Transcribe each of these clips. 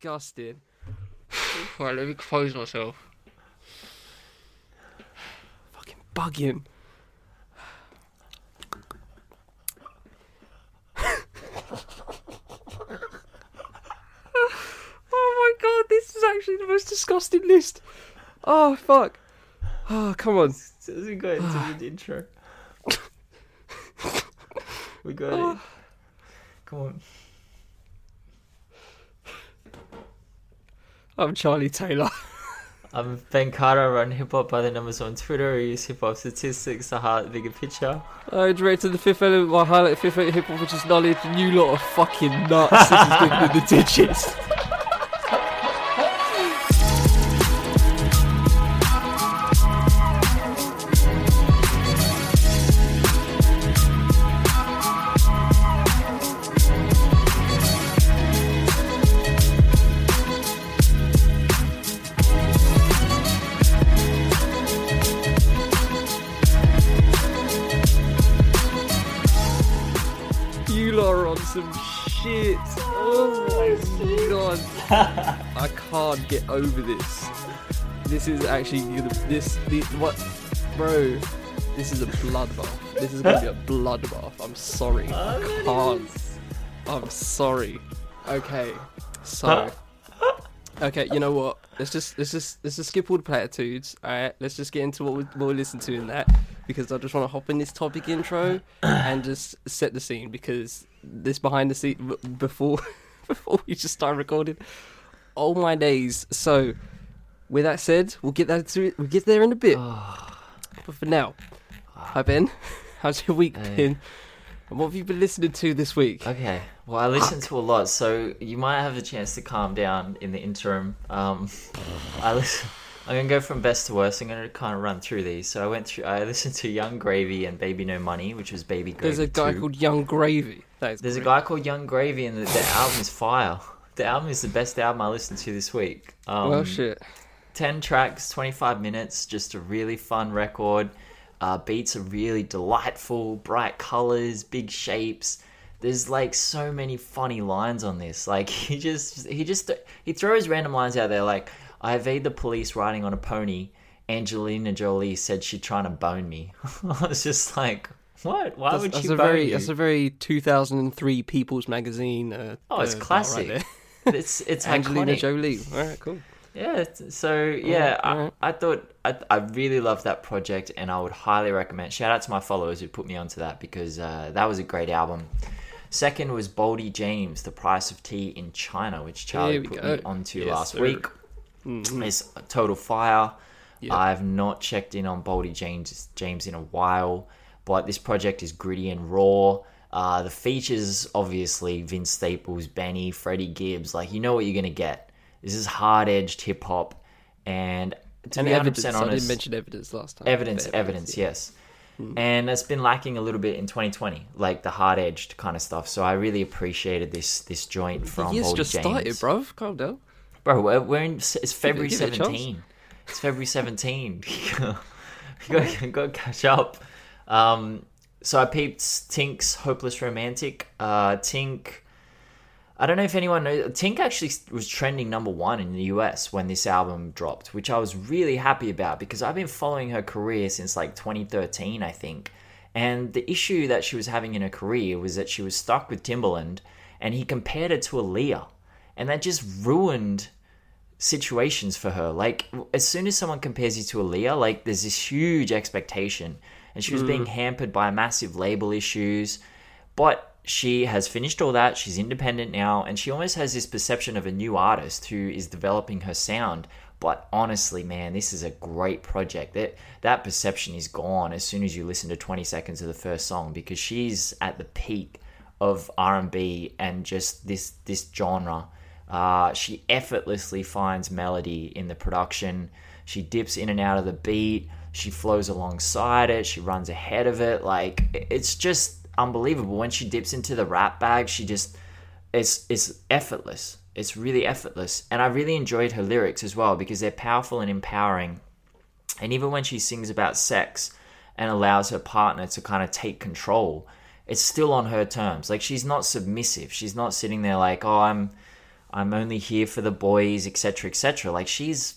disgusting. right, let me compose myself. Fucking bugging. oh my god, this is actually the most disgusting list. Oh fuck. Oh come on. So as we go into the intro. we got it. Come on. I'm Charlie Taylor. I'm Ben Carter. I run hip hop by the numbers on Twitter. I use hip hop statistics to highlight the bigger picture. I directed the fifth element, my highlight fifth element hip hop, which is knowledge, you lot of fucking nuts. this is the ditches. Over this. This is actually this the what bro. This is a bloodbath. This is gonna be a bloodbath. I'm sorry. I oh, can't. I'm sorry. Okay. So Okay, you know what? Let's just let's just let's just skip all the platitudes. Alright, let's just get into what we what we listen to in that because I just want to hop in this topic intro and just set the scene because this behind the scene before before we just start recording. Oh my days! So, with that said, we'll get that to we'll get there in a bit. But for now, hi Ben, how's your week Hey. been? And what have you been listening to this week? Okay. Well, I listen to a lot, so you might have a chance to calm down in the interim. Um, I listen. I'm gonna go from best to worst. I'm gonna kind of run through these. So I went through. I listened to Yung Gravy and Baby No Money, which was Baby Gravy. There's a guy 2. called Yung Gravy. That is There's a great. guy called Yung Gravy, and the, the album is fire. The album is the best album I listened to this week. Um, Well, shit. 10 tracks, 25 minutes, just a really fun record. Uh, beats are really delightful, bright colors, big shapes. There's like so many funny lines on this. Like he just he just he throws random lines out there like I evade the police riding on a pony. Angelina Jolie said she'd trying to bone me. I was just like, what? Why That's, would that's she a bone very you? that's a very 2003 People's Magazine. Uh, Oh, it's uh, classic. there. it's it's Angelina iconic. Jolie. All right, cool. Yeah, so yeah, alright. I, I thought I, I really loved that project, and I would highly recommend. Shout out to my followers who put me onto that because uh, that was a great album. Second was Boldy James, The Price of Tea in China, which Charlie put go. me onto Yes, last sir. Mm-hmm. week. It's a total fire. Yep. I've not checked in on Boldy James James in a while, but this project is gritty and raw. Uh, the features, obviously, Vince Staples, Benny, Freddie Gibbs. Like you know what you're gonna get. This is hard edged hip hop, and to And be 100% evidence. I honest, didn't mention evidence last time. evidence, But evidence, yes. Hmm. And that's been lacking a little bit in 2020, like the hard edged kind of stuff. So I really appreciated this this joint from Boldy just James. started, bro. Calm down. Bro, we're, we're in. It's February give it a chance. 17. It's February 17. you got to catch up. Um, so I peeped Tink's Hopeless Romantic. Uh, Tink. I don't know if anyone knows. Tink actually was trending number one in the US when this album dropped, which I was really happy about because I've been following her career since like 2013, I think. And the issue that she was having in her career was that she was stuck with Timbaland and he compared her to Aaliyah. And that just ruined situations for her. Like as soon as someone compares you to Aaliyah, like there's this huge expectation, and she was being hampered by massive label issues. But she has finished all that. She's independent now, and she almost has this perception of a new artist who is developing her sound. But honestly, man, this is a great project. That that perception is gone as soon as you listen to 20 seconds of the first song because she's at the peak of R&B and just this this genre. Uh, she effortlessly finds melody in the production. She dips in and out of the beat. She flows alongside it. She runs ahead of it. Like it's just unbelievable. When she dips into the rap bag, she just it's it's effortless. It's really effortless, and I really enjoyed her lyrics as well because they're powerful and empowering. And even when she sings about sex and allows her partner to kind of take control, it's still on her terms. Like she's not submissive. She's not sitting there like, "Oh, I'm I'm only here for the boys, etc., etc. Like she's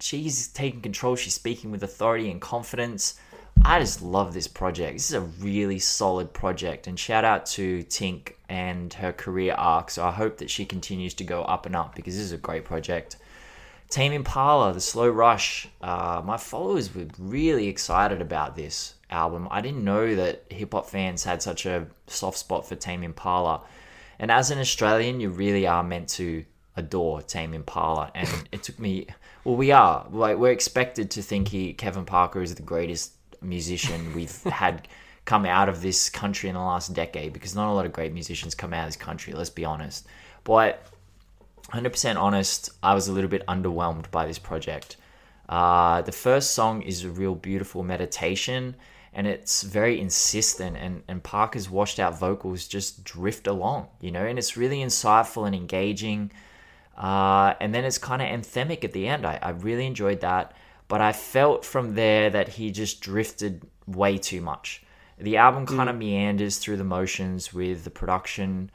she's taking control. She's speaking with authority and confidence. I just love this project. This is a really solid project, and shout out to Tink and her career arc. So I hope that she continues to go up and up because this is a great project. Tame Impala, The Slow Rush. Uh, my followers were really excited about this album. I didn't know that hip hop fans had such a soft spot for Tame Impala. And as an Australian, you really are meant to adore Tame Impala. And it took me, well, we are. Like, we're expected to think he, Kevin Parker is the greatest musician we've had come out of this country in the last decade because not a lot of great musicians come out of this country, let's be honest. But 100% honest, I was a little bit underwhelmed by this project. Uh, the first song is a real beautiful meditation and it's very insistent and, and Parker's washed out vocals just drift along, you know, and it's really insightful and engaging. Uh, and then it's kind of anthemic at the end. I, I really enjoyed that, but I felt from there that he just drifted way too much. The album kind of meanders through the motions with the production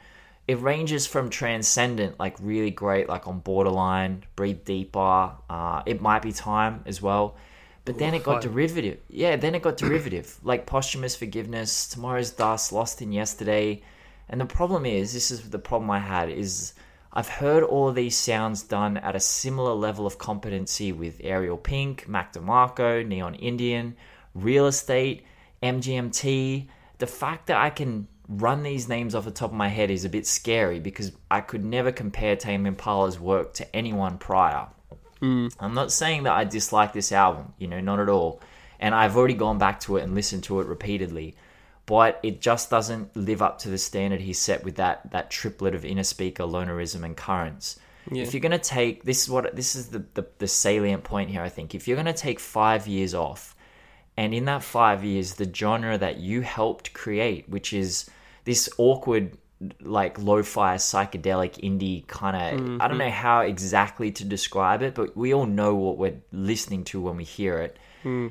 it ranges from transcendent, like really great, like on borderline, breathe deeper. Uh, it might be time as well, but then it got derivative. Yeah, then it got derivative, like posthumous forgiveness, tomorrow's dust, lost in yesterday. And the problem is, this is the problem I had is I've heard all of these sounds done at a similar level of competency with Ariel Pink, Mac DeMarco, Neon Indian, Real Estate, MGMT. The fact that I can run these names off the top of my head is a bit scary because I could never compare Tame Impala's work to anyone prior. Mm. I'm not saying that I dislike this album, you know, not at all. And I've already gone back to it and listened to it repeatedly, but it just doesn't live up to the standard he set with that that triplet of Innerspeaker, lonerism, and currents. Yeah. If you're gonna take this is what this is the, the the salient point here. I think if you're gonna take five years off, and in that five years, the genre that you helped create, which is this awkward like lo-fi psychedelic indie kind of i don't mm-hmm. know how exactly to describe it but we all know what we're listening to when we hear it mm.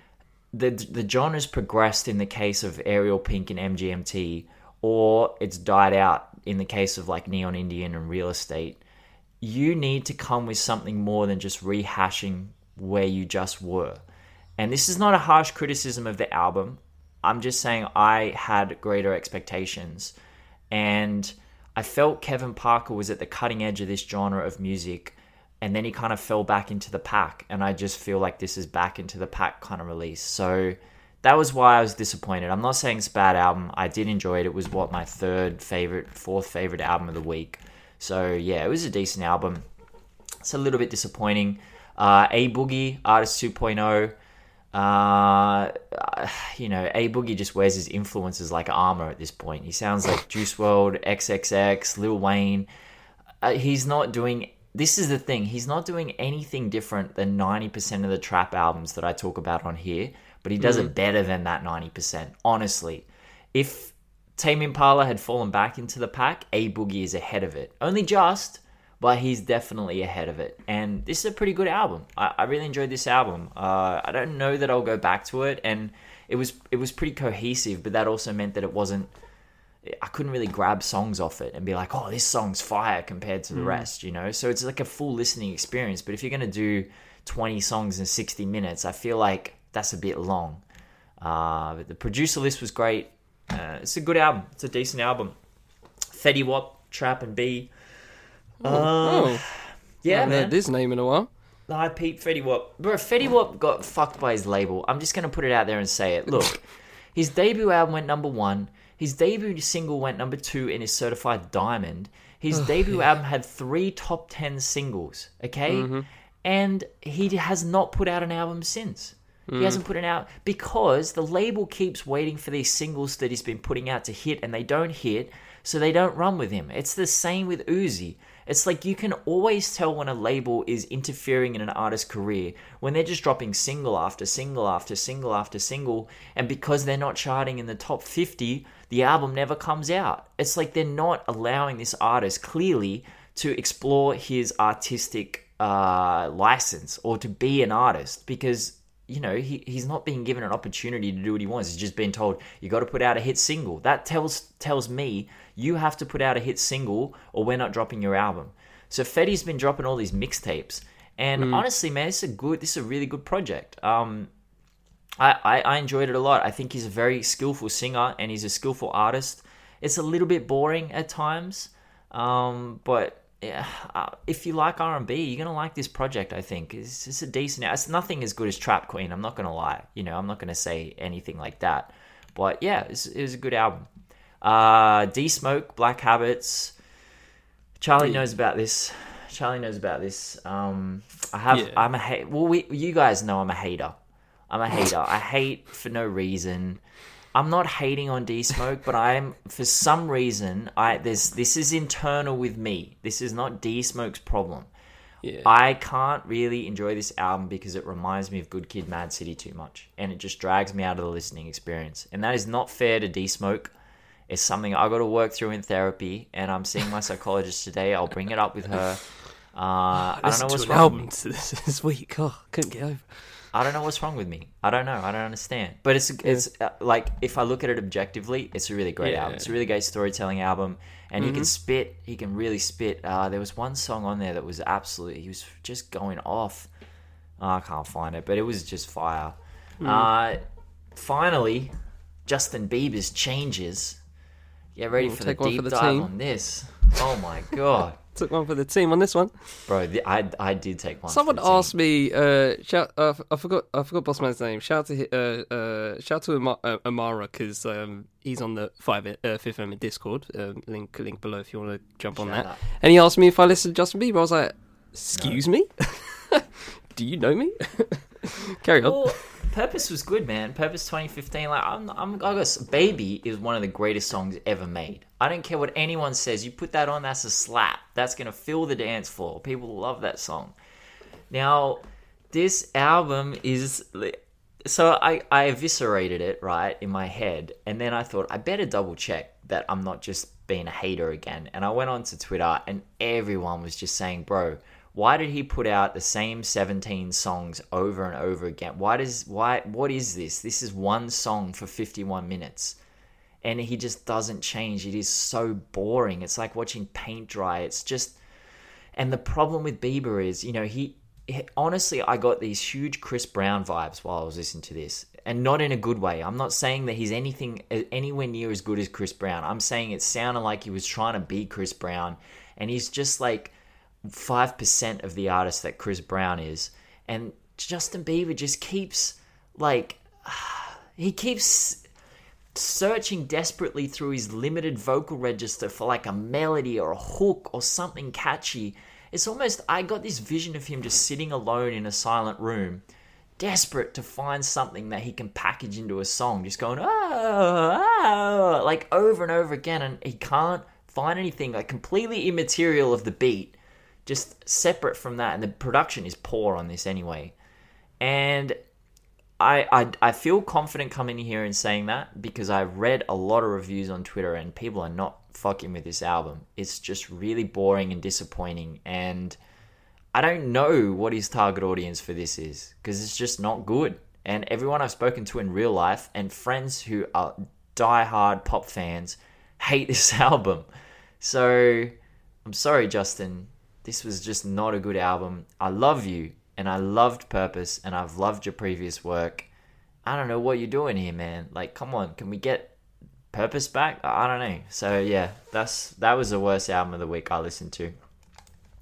The the genre's progressed in the case of Ariel Pink and MGMT or it's died out in the case of like Neon Indian and Real Estate you need to come with something more than just rehashing where you just were and this is not a harsh criticism of the album I'm just saying I had greater expectations. And I felt Kevin Parker was at the cutting edge of this genre of music. And then he kind of fell back into the pack. And I just feel like this is back into the pack kind of release. So that was why I was disappointed. I'm not saying it's a bad album. I did enjoy it. It was what my third favorite, fourth favorite album of the week. So yeah, it was a decent album. It's a little bit disappointing. Uh, a Boogie, Artist 2.0 uh, you know, A Boogie just wears his influences like armor at this point. He sounds like Juice WRLD, XXX, Lil Wayne. Uh, he's not doing. This is the thing. He's not doing anything different than ninety percent of the trap albums that I talk about on here. But he does it better than that ninety percent. Honestly, if Tame Impala had fallen back into the pack, A Boogie is ahead of it. Only just, but he's definitely ahead of it. And this is a pretty good album. I, I really enjoyed this album. Uh, I don't know that I'll go back to it, and it was it was pretty cohesive, but that also meant that it wasn't. I couldn't really grab songs off it and be like, "Oh, this song's fire" compared to the rest, you know. So it's like a full listening experience. But if you're gonna do 20 songs in 60 minutes, I feel like that's a bit long. Uh, but the producer list was great. Uh, it's a good album. It's a decent album. Fetty Wap, Trap and B. Oh, Yeah, I haven't man. heard this name in a while. I peep Fetty Wap. Bro, Fetty Wap got fucked by his label. I'm just gonna put it out there and say it. Look, his debut album went number one. His debut single went number two and is certified diamond. His debut album had three top ten singles. Okay, mm-hmm. and he has not put out an album since. He mm. hasn't put it out because the label keeps waiting for these singles that he's been putting out to hit, and they don't hit, so they don't run with him. It's the same with Uzi. It's like you can always tell when a label is interfering in an artist's career when they're just dropping single after single after single after single, and because they're not charting in the top 50, the album never comes out. It's like they're not allowing this artist clearly to explore his artistic uh, license or to be an artist because you know he, he's not being given an opportunity to do what he wants he's just been told you got to put out a hit single that tells tells me you have to put out a hit single or we're not dropping your album So Fetty's been dropping all these mixtapes, and Mm. honestly, man, this is a good, this is a really good project. Um, I, I I enjoyed it a lot. I think he's a very skillful singer and he's a skillful artist. It's a little bit boring at times, um, but yeah, uh, if you like R and B, you're gonna like this project. I think it's, it's a decent. It's nothing as good as Trap Queen. I'm not gonna lie. You know, I'm not gonna say anything like that. But yeah, it's, it was a good album. Uh, D Smoke, Black Habits. Charlie knows about this. Charlie knows about this. Um, I have. Yeah. I'm a hate. Well, we, you guys know I'm a hater. I'm a hater. I hate for no reason. I'm not hating on D Smoke, but I'm for some reason I there's this is internal with me. This is not D Smoke's problem. Yeah. I can't really enjoy this album because it reminds me of Good Kid, Mad City too much, and it just drags me out of the listening experience. And that is not fair to D Smoke. It's something I got to work through in therapy, and I'm seeing my psychologist today. I'll bring it up with her. Uh, I don't know what's wrong. with me. album this, this week. Oh, couldn't get over. I don't know what's wrong with me. I don't know. I don't understand. But it's it's uh, like if I look at it objectively, it's a really great Yeah. album. It's a really great storytelling album, and he can spit. He can really spit. Uh, there was one song on there that was absolutely. He was just going off. Oh, I can't find it, but it was just fire. Uh, finally, Justin Bieber's changes. Get ready Ooh, for the take one deep for the dive team. on this. Oh my god, Took one for the team on this one. bro! The, I I did take one. for Someone the team. asked me. Uh, shout. Uh, I forgot. I forgot Bossman's name. Shout to. Uh, uh, shout to Ama- uh, Amara because um, he's on the five uh, fifth element Discord. Um, link link below if you want to jump on Shout that. out. And he asked me if I listened to Justin Bieber. I was like, "Excuse me, do you know me?" Carry on. Well, Purpose was good, man. Purpose 2015, like I'm, I'm, I guess Baby is one of the greatest songs ever made. I don't care what anyone says. You put that on, that's a slap. That's gonna fill the dance floor. People love that song. Now, this album is so I I eviscerated it right in my head, and then I thought I better double check that I'm not just being a hater again. And I went on to Twitter, and everyone was just saying, "Bro, why did he put out the same 17 songs over and over again? Why does why what is this? This is one song for 51 minutes." And he just doesn't change. It is so boring. It's like watching paint dry. It's just and the problem with Bieber is, you know, he, honestly, I got these huge Chris Brown vibes while I was listening to this, and not in a good way. I'm not saying that he's anything anywhere near as good as Chris Brown. I'm saying it sounded like he was trying to be Chris Brown, and he's just like five percent of the artist that Chris Brown is, and Justin Bieber just keeps like he keeps searching desperately through his limited vocal register for like a melody or a hook or something catchy. It's almost, I got this vision of him just sitting alone in a silent room, desperate to find something that he can package into a song, just going, oh, oh, like over and over again. And he can't find anything like completely immaterial of the beat, just separate from that. And the production is poor on this anyway. And I, I I feel confident coming here and saying that because I've read a lot of reviews on Twitter and people are not fucking with this album. It's just really boring and disappointing and I don't know what his target audience for this is because it's just not good. And everyone I've spoken to in real life and friends who are die-hard pop fans hate this album. So I'm sorry, Justin. This was just not a good album. I love you and I loved Purpose and I've loved your previous work. I don't know what you're doing here, man. Like, come on, can we get Purpose back? I don't know. So yeah, that's that was the worst album of the week I listened to.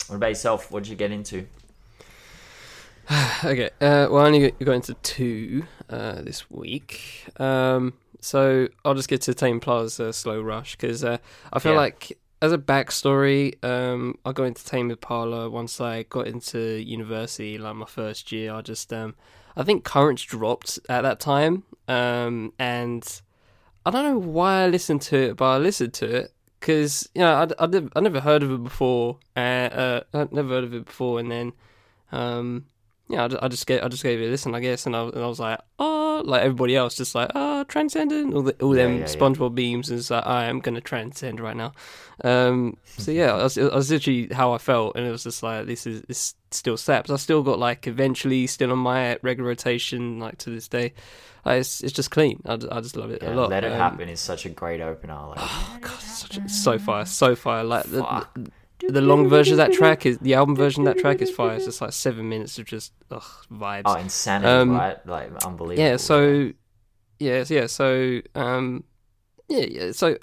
What about yourself? What did you get into? Okay. Uh, well, I only got- got into two uh, this week. Um, so I'll just get to Tame uh, Slow Rush because uh, I feel Yeah. like as a backstory, um, I got into Tame Impala once I got into university, like my first year. I just, um, I think Currents dropped at that time, um, and I don't know why I listened to it, but I listened to it because you know nev- I'd never heard of it before. Uh, uh, I'd never heard of it before, and then um, yeah, I, ju- I just gave I just gave it a listen, I guess, and I, and I was like, oh, like everybody else, just like, oh, transcendent, all the, all Yeah, them yeah, yeah. SpongeBob beams, and it's like, I am gonna transcend right now. Um, so yeah, I was, I was literally how I felt, and it was just like, this is this still slaps. I still got like eventually still on my regular rotation, like to this day. Like, it's it's just clean. I, I just love it Yeah, a lot. Let It Um, Happen is such a great opener. Like, oh God, such a, so fire, so fire. Like the, Fuck. The long version of that track is the album version of that track is fire. It's just like seven minutes of just ugh, vibes. Oh, insanity, Um, right? Like unbelievable. yeah. So yeah, so- yeah. So um, yeah, yeah. So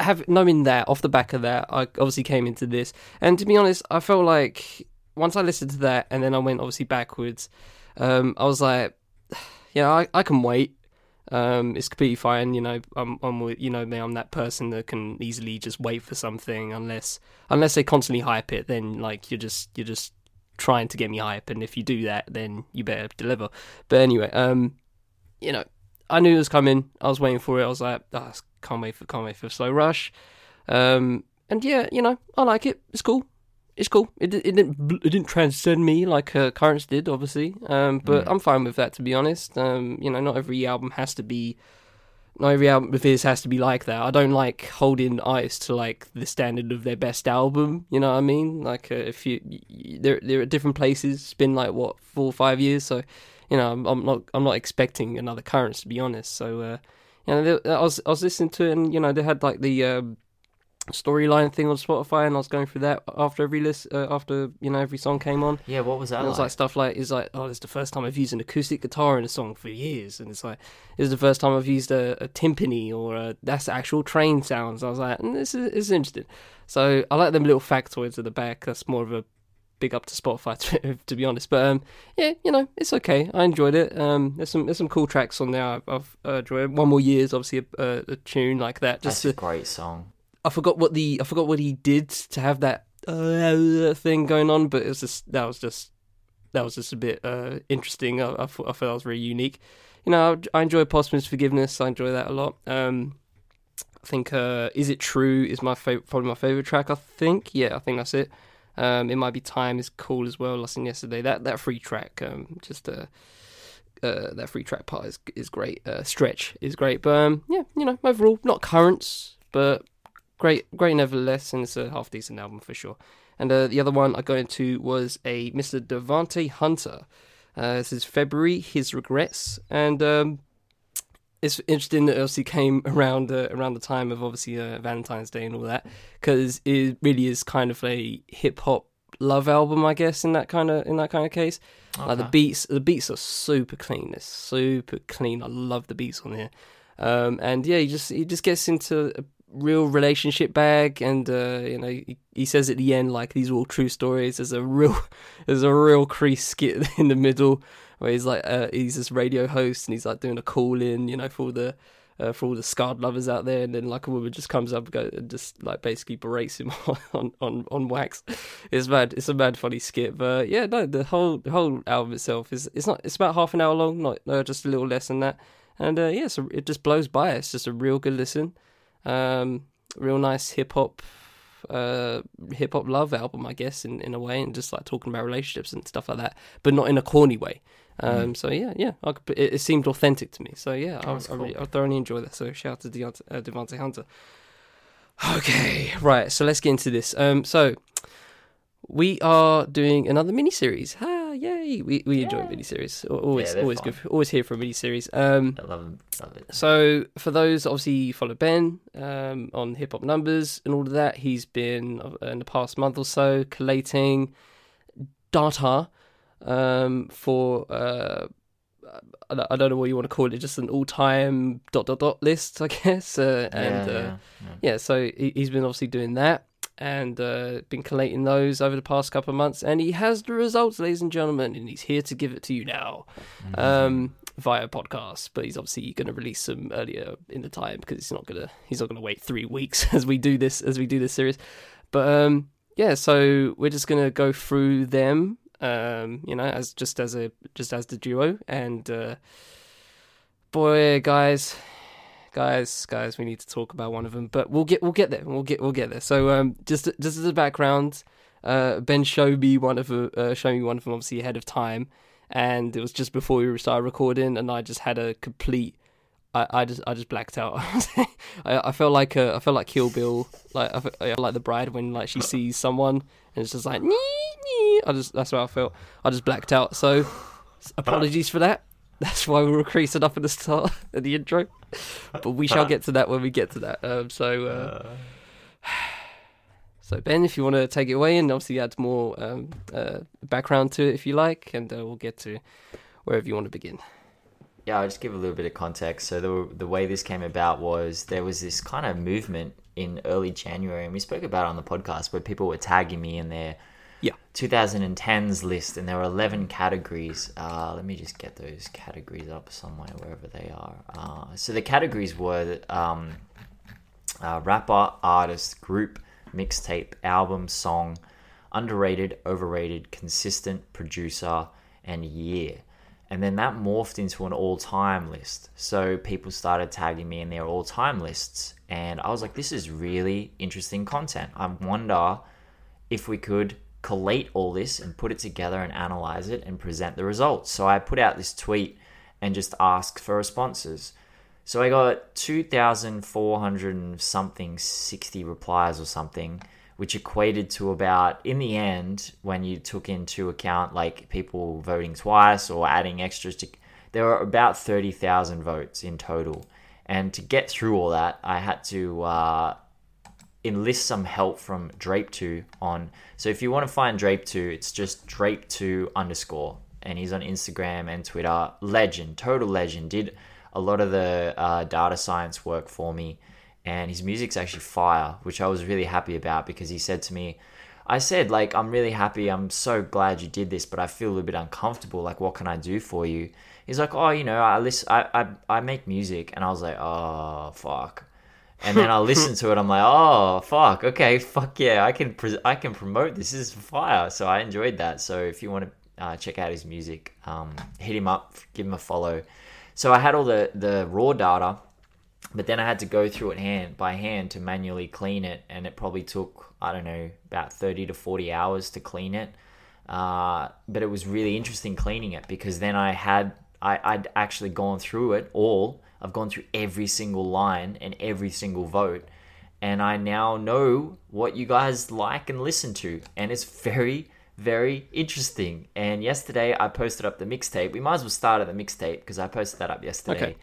have knowing that off the back of that, I obviously came into this, and to be honest, I felt like once I listened to that, and then I went obviously backwards. Um, I was like, yeah, I, I can wait. Um, it's completely fine. You know, I'm, I'm, you know, me, I'm that person that can easily just wait for something unless, unless they constantly hype it. Then like you're just, you're just trying to get me hype, and if you do that, then you better deliver. But anyway, um, you know, I knew it was coming. I was waiting for it. I was like, oh, can't wait for, can't wait for Slow Rush. Um, and yeah, you know, I like it. It's cool. It's cool. It, it didn't bl- it didn't transcend me like uh, Currents did, obviously. Um, but Mm. I'm fine with that to be honest. Um, you know, not every album has to be. Not every album of his has to be like that. I don't like holding artists to like the standard of their best album. You know what I mean? Like uh, if you, they're they're at different places. It's been like what four or five years, so you know I'm, I'm not I'm not expecting another Currents to be honest. So uh, you know, they- I was I was listening to it, and you know they had like the um, storyline thing on Spotify, and I was going through that after every list, uh, after you know every song came on. yeah, what was that And it was like? like stuff like it's like oh, it's the first time I've used an acoustic guitar in a song for years, and it's like this is the first time I've used a, a timpani or a, that's actual train sounds. I was like, mm, this is, this is interesting. So I like them little factoids at the back. That's more of a big up to Spotify to, to be honest. But um, yeah, you know, it's okay. I enjoyed it. Um, there's some there's some cool tracks on there. I've, I've uh, enjoyed. One more years, obviously a, a, a tune like that. Just That's to, a great song. I forgot what the I forgot what he did to have that uh, thing going on, but it was just that was just that was just a bit uh, interesting. I, I, thought, I felt that was very unique. You know, I, I enjoy Postman's Forgiveness. I enjoy that a lot. Um, I think uh, "Is It True" is my favorite, probably my favorite track. I think, yeah, I think that's it. Um, it might be time is cool as well. Listened yesterday. That that free track, um, just uh, uh, that free track part is is great. Uh, stretch is great, but um, yeah, you know, overall not currents, but great, great nevertheless, and it's a half decent album for sure. And uh, the other one I got into was a Mr. Devante Hunter. Uh, this is February, his regrets, and um, it's interesting that it obviously came around uh, around the time of obviously uh, Valentine's Day and all that, because it really is kind of a hip hop love album, I guess, in that kind of in that kind of case. Like the beats, the beats are super clean. They're super clean. I love the beats on here. Um, and yeah, he just he just gets into a real relationship bag, and uh, you know he, he says at the end like these are all true stories. There's a real there's a real crease skit in the middle where he's like uh, he's this radio host and he's like doing a call in, you know, for the uh, for all the scarred lovers out there, and then like a woman just comes up and, go, and just like basically berates him on, on on wax. It's mad. It's a mad funny skit, but yeah, no, the whole the whole album itself is it's not it's about half an hour long, not just a little less than that, and uh, yeah, so it just blows by. It's just a real good listen, um, real nice hip hop. Uh, hip hop love album, I guess, in, in a way, and just like talking about relationships and stuff like that, but not in a corny way. Um, so yeah, yeah, I could, it, it seemed authentic to me. So yeah, I, That's I, really. I thoroughly enjoy that. So shout out to Deontay, uh, Devontae Hunter. Okay, right. So let's get into this. Um, so we are doing another mini series. Ah, yay! We we enjoy Yay. mini series. Always Yeah, always fun. good. Always here for a mini series. Um, I love, 'em, love it. so for those obviously follow Ben um, on hip hop numbers and all of that, he's been uh, in the past month or so collating data um, for uh, I don't- know what you want to call it, just an all time dot dot dot list, I guess. Uh, and yeah, uh, yeah, yeah. yeah, so he's been obviously doing that and uh, been collating those over the past couple of months, and he has the results, ladies and gentlemen, and he's here to give it to you now Mm-hmm. um, via podcast. But he's obviously going to release them earlier in the time because he's not gonna he's not gonna wait three weeks as we do this as we do this series. But um, yeah, so we're just gonna go through them. Um, you know, as just as a just as the duo, and uh, boy, guys, guys, guys, we need to talk about one of them, but we'll get we'll get there. We'll get we'll get there. So um, just just as a background, uh, Ben showed me one of the uh, showed me one of them obviously ahead of time, and it was just before we started recording, and I just had a complete. I, I just I just blacked out. I, I felt like uh, I felt like Kill Bill, like I, I like the bride when like she sees someone and it's just like nee, nee. I just that's what I felt. I just blacked out. So apologies for that. That's why we were creasing up at the start at the intro, but we shall get to that when we get to that. Um, so, uh, So Ben, if you want to take it away and obviously add more um, uh, background to it if you like, and uh, we'll get to wherever you want to begin. Yeah, I'll just give a little bit of context. So the the way this came about was there was this kind of movement in early January, and we spoke about it on the podcast where people were tagging me in their yeah 2010s list, and there were 11 categories. Uh, let me just get those categories up somewhere wherever they are. Uh, so the categories were um, uh, rapper, artist, group, mixtape, album, song, underrated, overrated, consistent, producer, and year. And then that morphed into an all time list. So people started tagging me in their all time lists. And I was like, this is really interesting content. I wonder if we could collate all this and put it together and analyze it and present the results. So I put out this tweet and just asked for responses. So I got 2,400 something 60 replies or something, which equated to about, in the end, when you took into account like people voting twice or adding extras to, there were about 30,000 votes in total. And to get through all that, I had to uh, enlist some help from Drape2 on. So if you want to find Drape2, it's just Drape2 underscore. And he's on Instagram and Twitter. Legend, total legend. Did a lot of the uh, data science work for me. And his music's actually fire, which I was really happy about because he said to me, I said, like, I'm really happy. I'm so glad you did this, but I feel a little bit uncomfortable. Like, what can I do for you? He's like, oh, you know, I listen, I, I, I make music. And I was like, oh, fuck. And then I listened to it. I'm like, oh, fuck. Okay, fuck yeah. I can, pre- I can promote this. This is fire. So I enjoyed that. So if you want to uh, check out his music, um, hit him up, give him a follow. So I had all the, the raw data, but then I had to go through it hand by hand to manually clean it, and it probably took I don't know about thirty to forty hours to clean it. Uh, but it was really interesting cleaning it because then I had I, I'd actually gone through it all. I've gone through every single line and every single vote, and I now know what you guys like and listen to, and it's very very interesting. And yesterday I posted up the mixtape. We might as well start at the mixtape because I posted that up yesterday. Okay.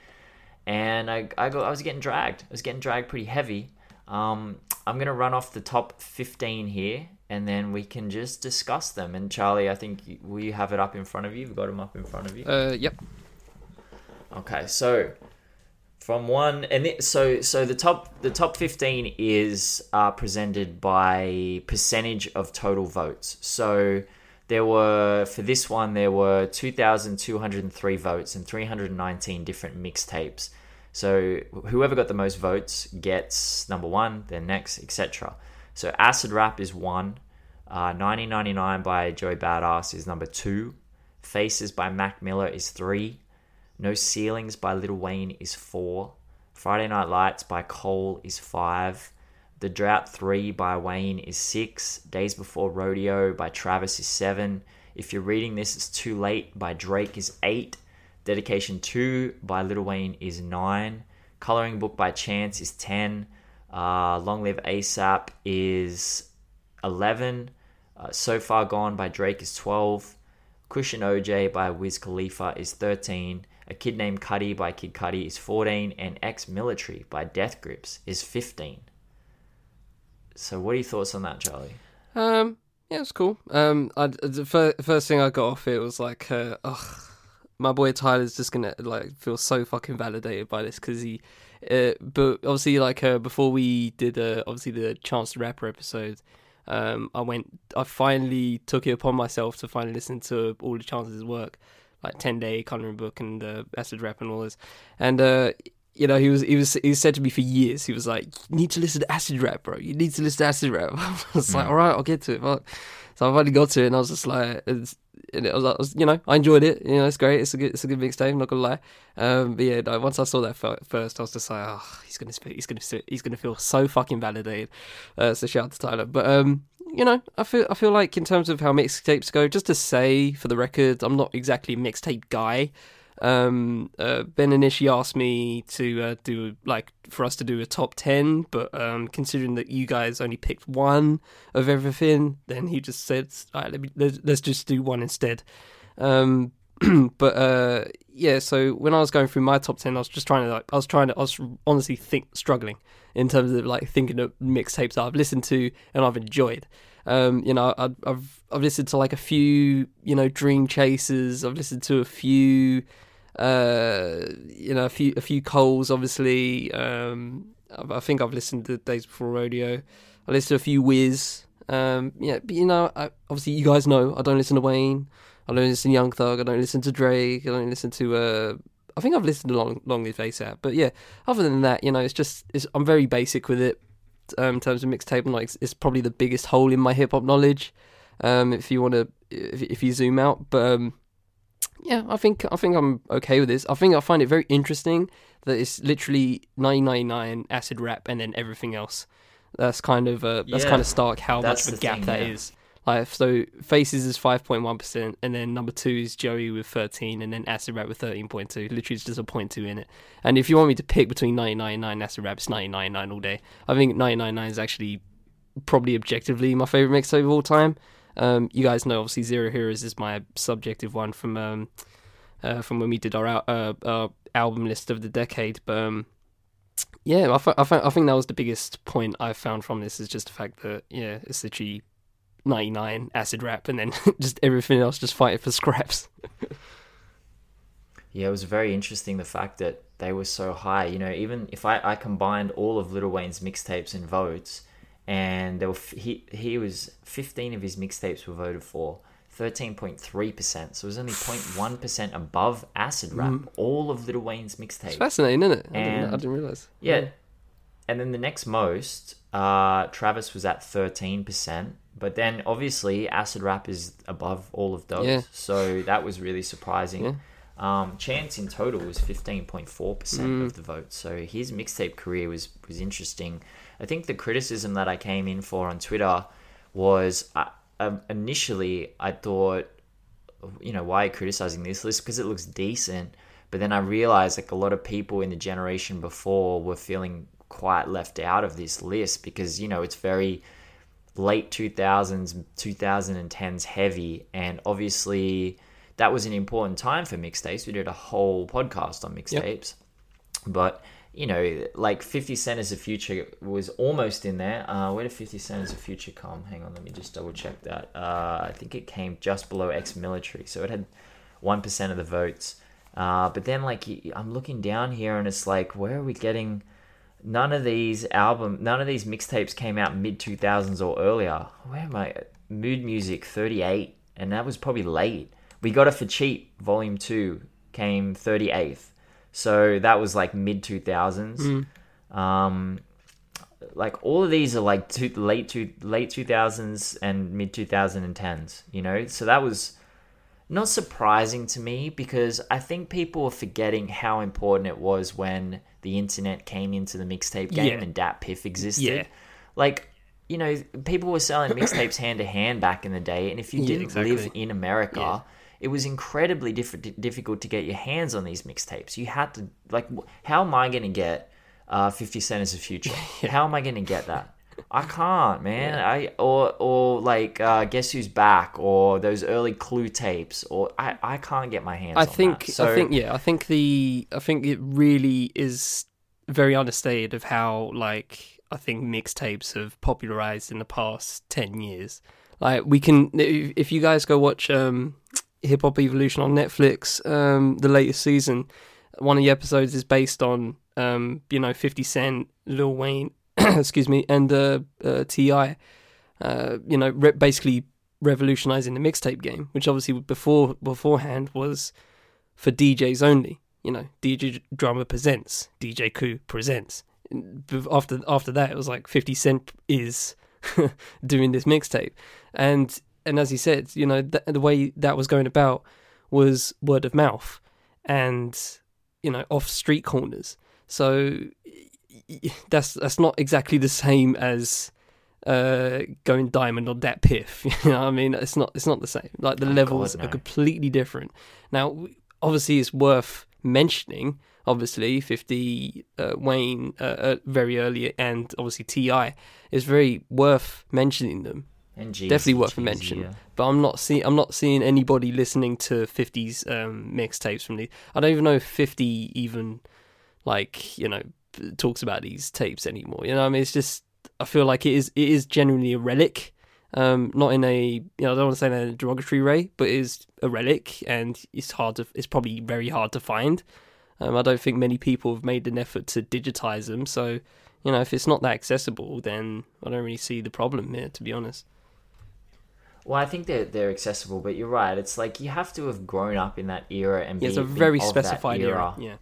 And I, I, go, I was getting dragged. I was getting dragged pretty heavy. Um, I'm going to run off the top 15 here and then we can just discuss them. And Charlie, I think you, will you have it up in front of you? You've got them up in front of you? Uh, yep. Okay, so from one and it, so so the top the top 15 is uh, presented by percentage of total votes. So there were for this one there were 2203 votes and 319 different mixtapes. So whoever got the most votes gets number one then next etc so acid rap is one uh, 1999 by joey badass is number two faces by mac miller is three no Ceilings by Lil Wayne is 4. Friday Night Lights by Cole is 5. The Drought 3 by Wayne is 6. Days Before Rodeo by Travis is 7. If you're reading this, it's too late by Drake is 8. Dedication 2 by Lil Wayne is 9. Coloring Book by Chance is 10. Uh, Long Live ASAP is 11. Uh, so Far Gone by Drake is 12. Kush & OJ by Wiz Khalifa is 13. A Kid Named Cudi by Kid Cudi is 14, and Ex Military by Death Grips is 15. So, what are your thoughts on that, Charlie? Um, yeah, it's cool. Um, I, the fir- first thing I got off it was like, uh, ugh, my boy Tyler's just gonna like feel so fucking validated by this because he, uh, but obviously like uh, before we did uh, obviously the Chance the Rapper episode, um, I went, I finally took it upon myself to finally listen to all the Chance's work, like Ten Day Coloring Book and uh, Acid Rap and all this, and uh, you know he was he was he said to me for years he was like you need to listen to Acid Rap, bro. You need to listen to Acid Rap. I was mm. like, all right, I'll get to it. But, so I finally got to it, and I was just like, it's, and it was, I was, you know, I enjoyed it. You know, it's great. It's a good, it's a good mixtape. Not gonna lie. Um, but yeah, once I saw that first, I was just like, oh, he's gonna, he's gonna, he's gonna feel so fucking validated. Uh, so shout out to Tyler. But um, you know, I feel I feel like in terms of how mixtapes go, just to say for the record, I'm not exactly a mixtape guy. Um, uh, ben Inishi asked me to uh, do like for us to do a top ten, but um, considering that you guys only picked one of everything, then he just said, "All right, let me let's, just do one instead." Um, but uh, yeah, so when I was going through my top ten, I was just trying to like, I was trying to, I was honestly think struggling in terms of like thinking of mixtapes that I've listened to and I've enjoyed. Um, you know, I, I've I've listened to like a few, you know, Dream Chasers. I've listened to a few, uh, you know, a few a few Coles, obviously. Um, I, think I've listened to Days Before Rodeo. I listened to a few Wiz. Um, yeah, but you know, I, obviously you guys know I don't listen to Wayne. I don't listen to Young Thug. I don't listen to Drake. I don't listen to. Uh, I think I've listened to Long Long Live ASAP. But yeah, other than that, you know, it's just it's, I'm very basic with it um, in terms of mixtape. Like, it's, it's probably the biggest hole in my hip hop knowledge. Um, if you want to, if, if you zoom out, but um, yeah, I think I think I'm okay with this. I think I find it very interesting that it's literally 1999 acid rap and then everything else. That's kind of uh, that's Yeah. kind of stark how That's much of a gap thing, that yeah. is. Like so, Faces is five point one percent, and then number two is Joey with thirteen, and then Acid Rap with thirteen point two. Literally, it's just a point two in it. And if you want me to pick between ninety nine nine Acid Rap, it's ninety nine nine all day. I think ninety nine nine is actually probably objectively my favorite mixtape of all time. Um, you guys know obviously Zero Heroes is my subjective one from um, uh, from when we did our uh, uh, album list of the decade. But um, yeah, I, th- I, th- I think that was the biggest point I found from this is just the fact that yeah, it's literally ninety nine acid rap, and then just everything else just fighting for scraps. Yeah, it was very interesting the fact that they were so high. You know, even if I, I combined all of Lil Wayne's mixtapes and votes, and there were f- he he was fifteen of his mixtapes were voted for, thirteen point three percent. So it was only 0.1 percent above Acid Rap. All of Lil Wayne's It's mixtapes. fascinating, isn't it? I didn't, I didn't realize. Yeah. And then the next most, uh, Travis was at 13%. But then obviously Acid Rap is above all of those. Yeah. So that was really surprising. Yeah. Um, Chance in total was 15.4% Mm. of the vote. So his mixtape career was, was interesting. I think the criticism that I came in for on Twitter was uh, um, initially I thought, you know, why are you criticizing this list? Because it looks decent. But then I realized like a lot of people in the generation before were feeling quite left out of this list because, you know, it's very late 2000s, 2010s heavy. And obviously that was an important time for mixtapes. We did a whole podcast on mixtapes. But, you know, like 50 Cent as a future was almost in there. Uh, where did 50 Cent as a future come? Hang on, let me just double check that. Uh, I think it came just below ex military. So it had 1% of the votes. Uh, but then, like, I'm looking down here and it's like, where are we getting? None of these album, none of these mixtapes came out mid 2000s or earlier. Where am I? Mood Muzik 38, and that was probably late. We Got It for Cheap, Volume 2, came 38th. So that was like mid 2000s. Um, like all of these are like two, late two, late 2000s and mid 2010s, you know? So that was not surprising to me because I think people are forgetting how important it was when the internet came into the mixtape game Yeah. and DatPiff existed. Yeah. Like, you know, people were selling mixtapes hand to hand back in the day, and if you didn't live exactly. in America, Yeah. It was incredibly diff- difficult to get your hands on these mixtapes. You had to like, how am I going to get uh, Fifty Cent as a future? How am I going to get that? I can't, man. I or or like uh, guess who's back or those early Clue tapes or I, I can't get my hands. I on think. So I think yeah, I think the I think it really is very understated of how like I think mixtapes have popularized in the past 10 years. Like we can if, if you guys go watch um Hip Hop Evolution on Netflix, um the latest season, one of the episodes is based on um you know 50 Cent, Lil Wayne, excuse me, and uh, uh TI uh you know re- basically revolutionizing the mixtape game, which obviously before beforehand was for DJs only. You know, DJ Drama presents, DJ Clue presents. After after that, it was like Fifty Cent is doing this mixtape, and and as he said, you know, th- the way that was going about was word of mouth, and you know, off street corners. So that's that's not exactly the same as uh going diamond or DatPiff you know what i mean it's not it's not the same like the Oh, levels God, no. are completely different now obviously it's worth mentioning obviously 50 uh, wayne uh, uh, very early and obviously ti is very worth mentioning them Definitely worth a mention. yeah. But I'm not seeing I'm not seeing anybody listening to 50s um, mixtapes from these. I don't even know if 50 even like you know talks about these tapes anymore. You know, I mean, it's just I feel like it is it is genuinely a relic. Um, not in a you know I don't want to say in a derogatory way, but it is a relic, and it's hard to it's probably very hard to find. Um, I don't think many people have made an effort to digitize them, so you know if it's not that accessible, then I don't really see the problem here, to be honest. Well, I think they're they're accessible, but you're right. It's like you have to have grown up in that era and Yeah, be it's a very specified era. Yeah.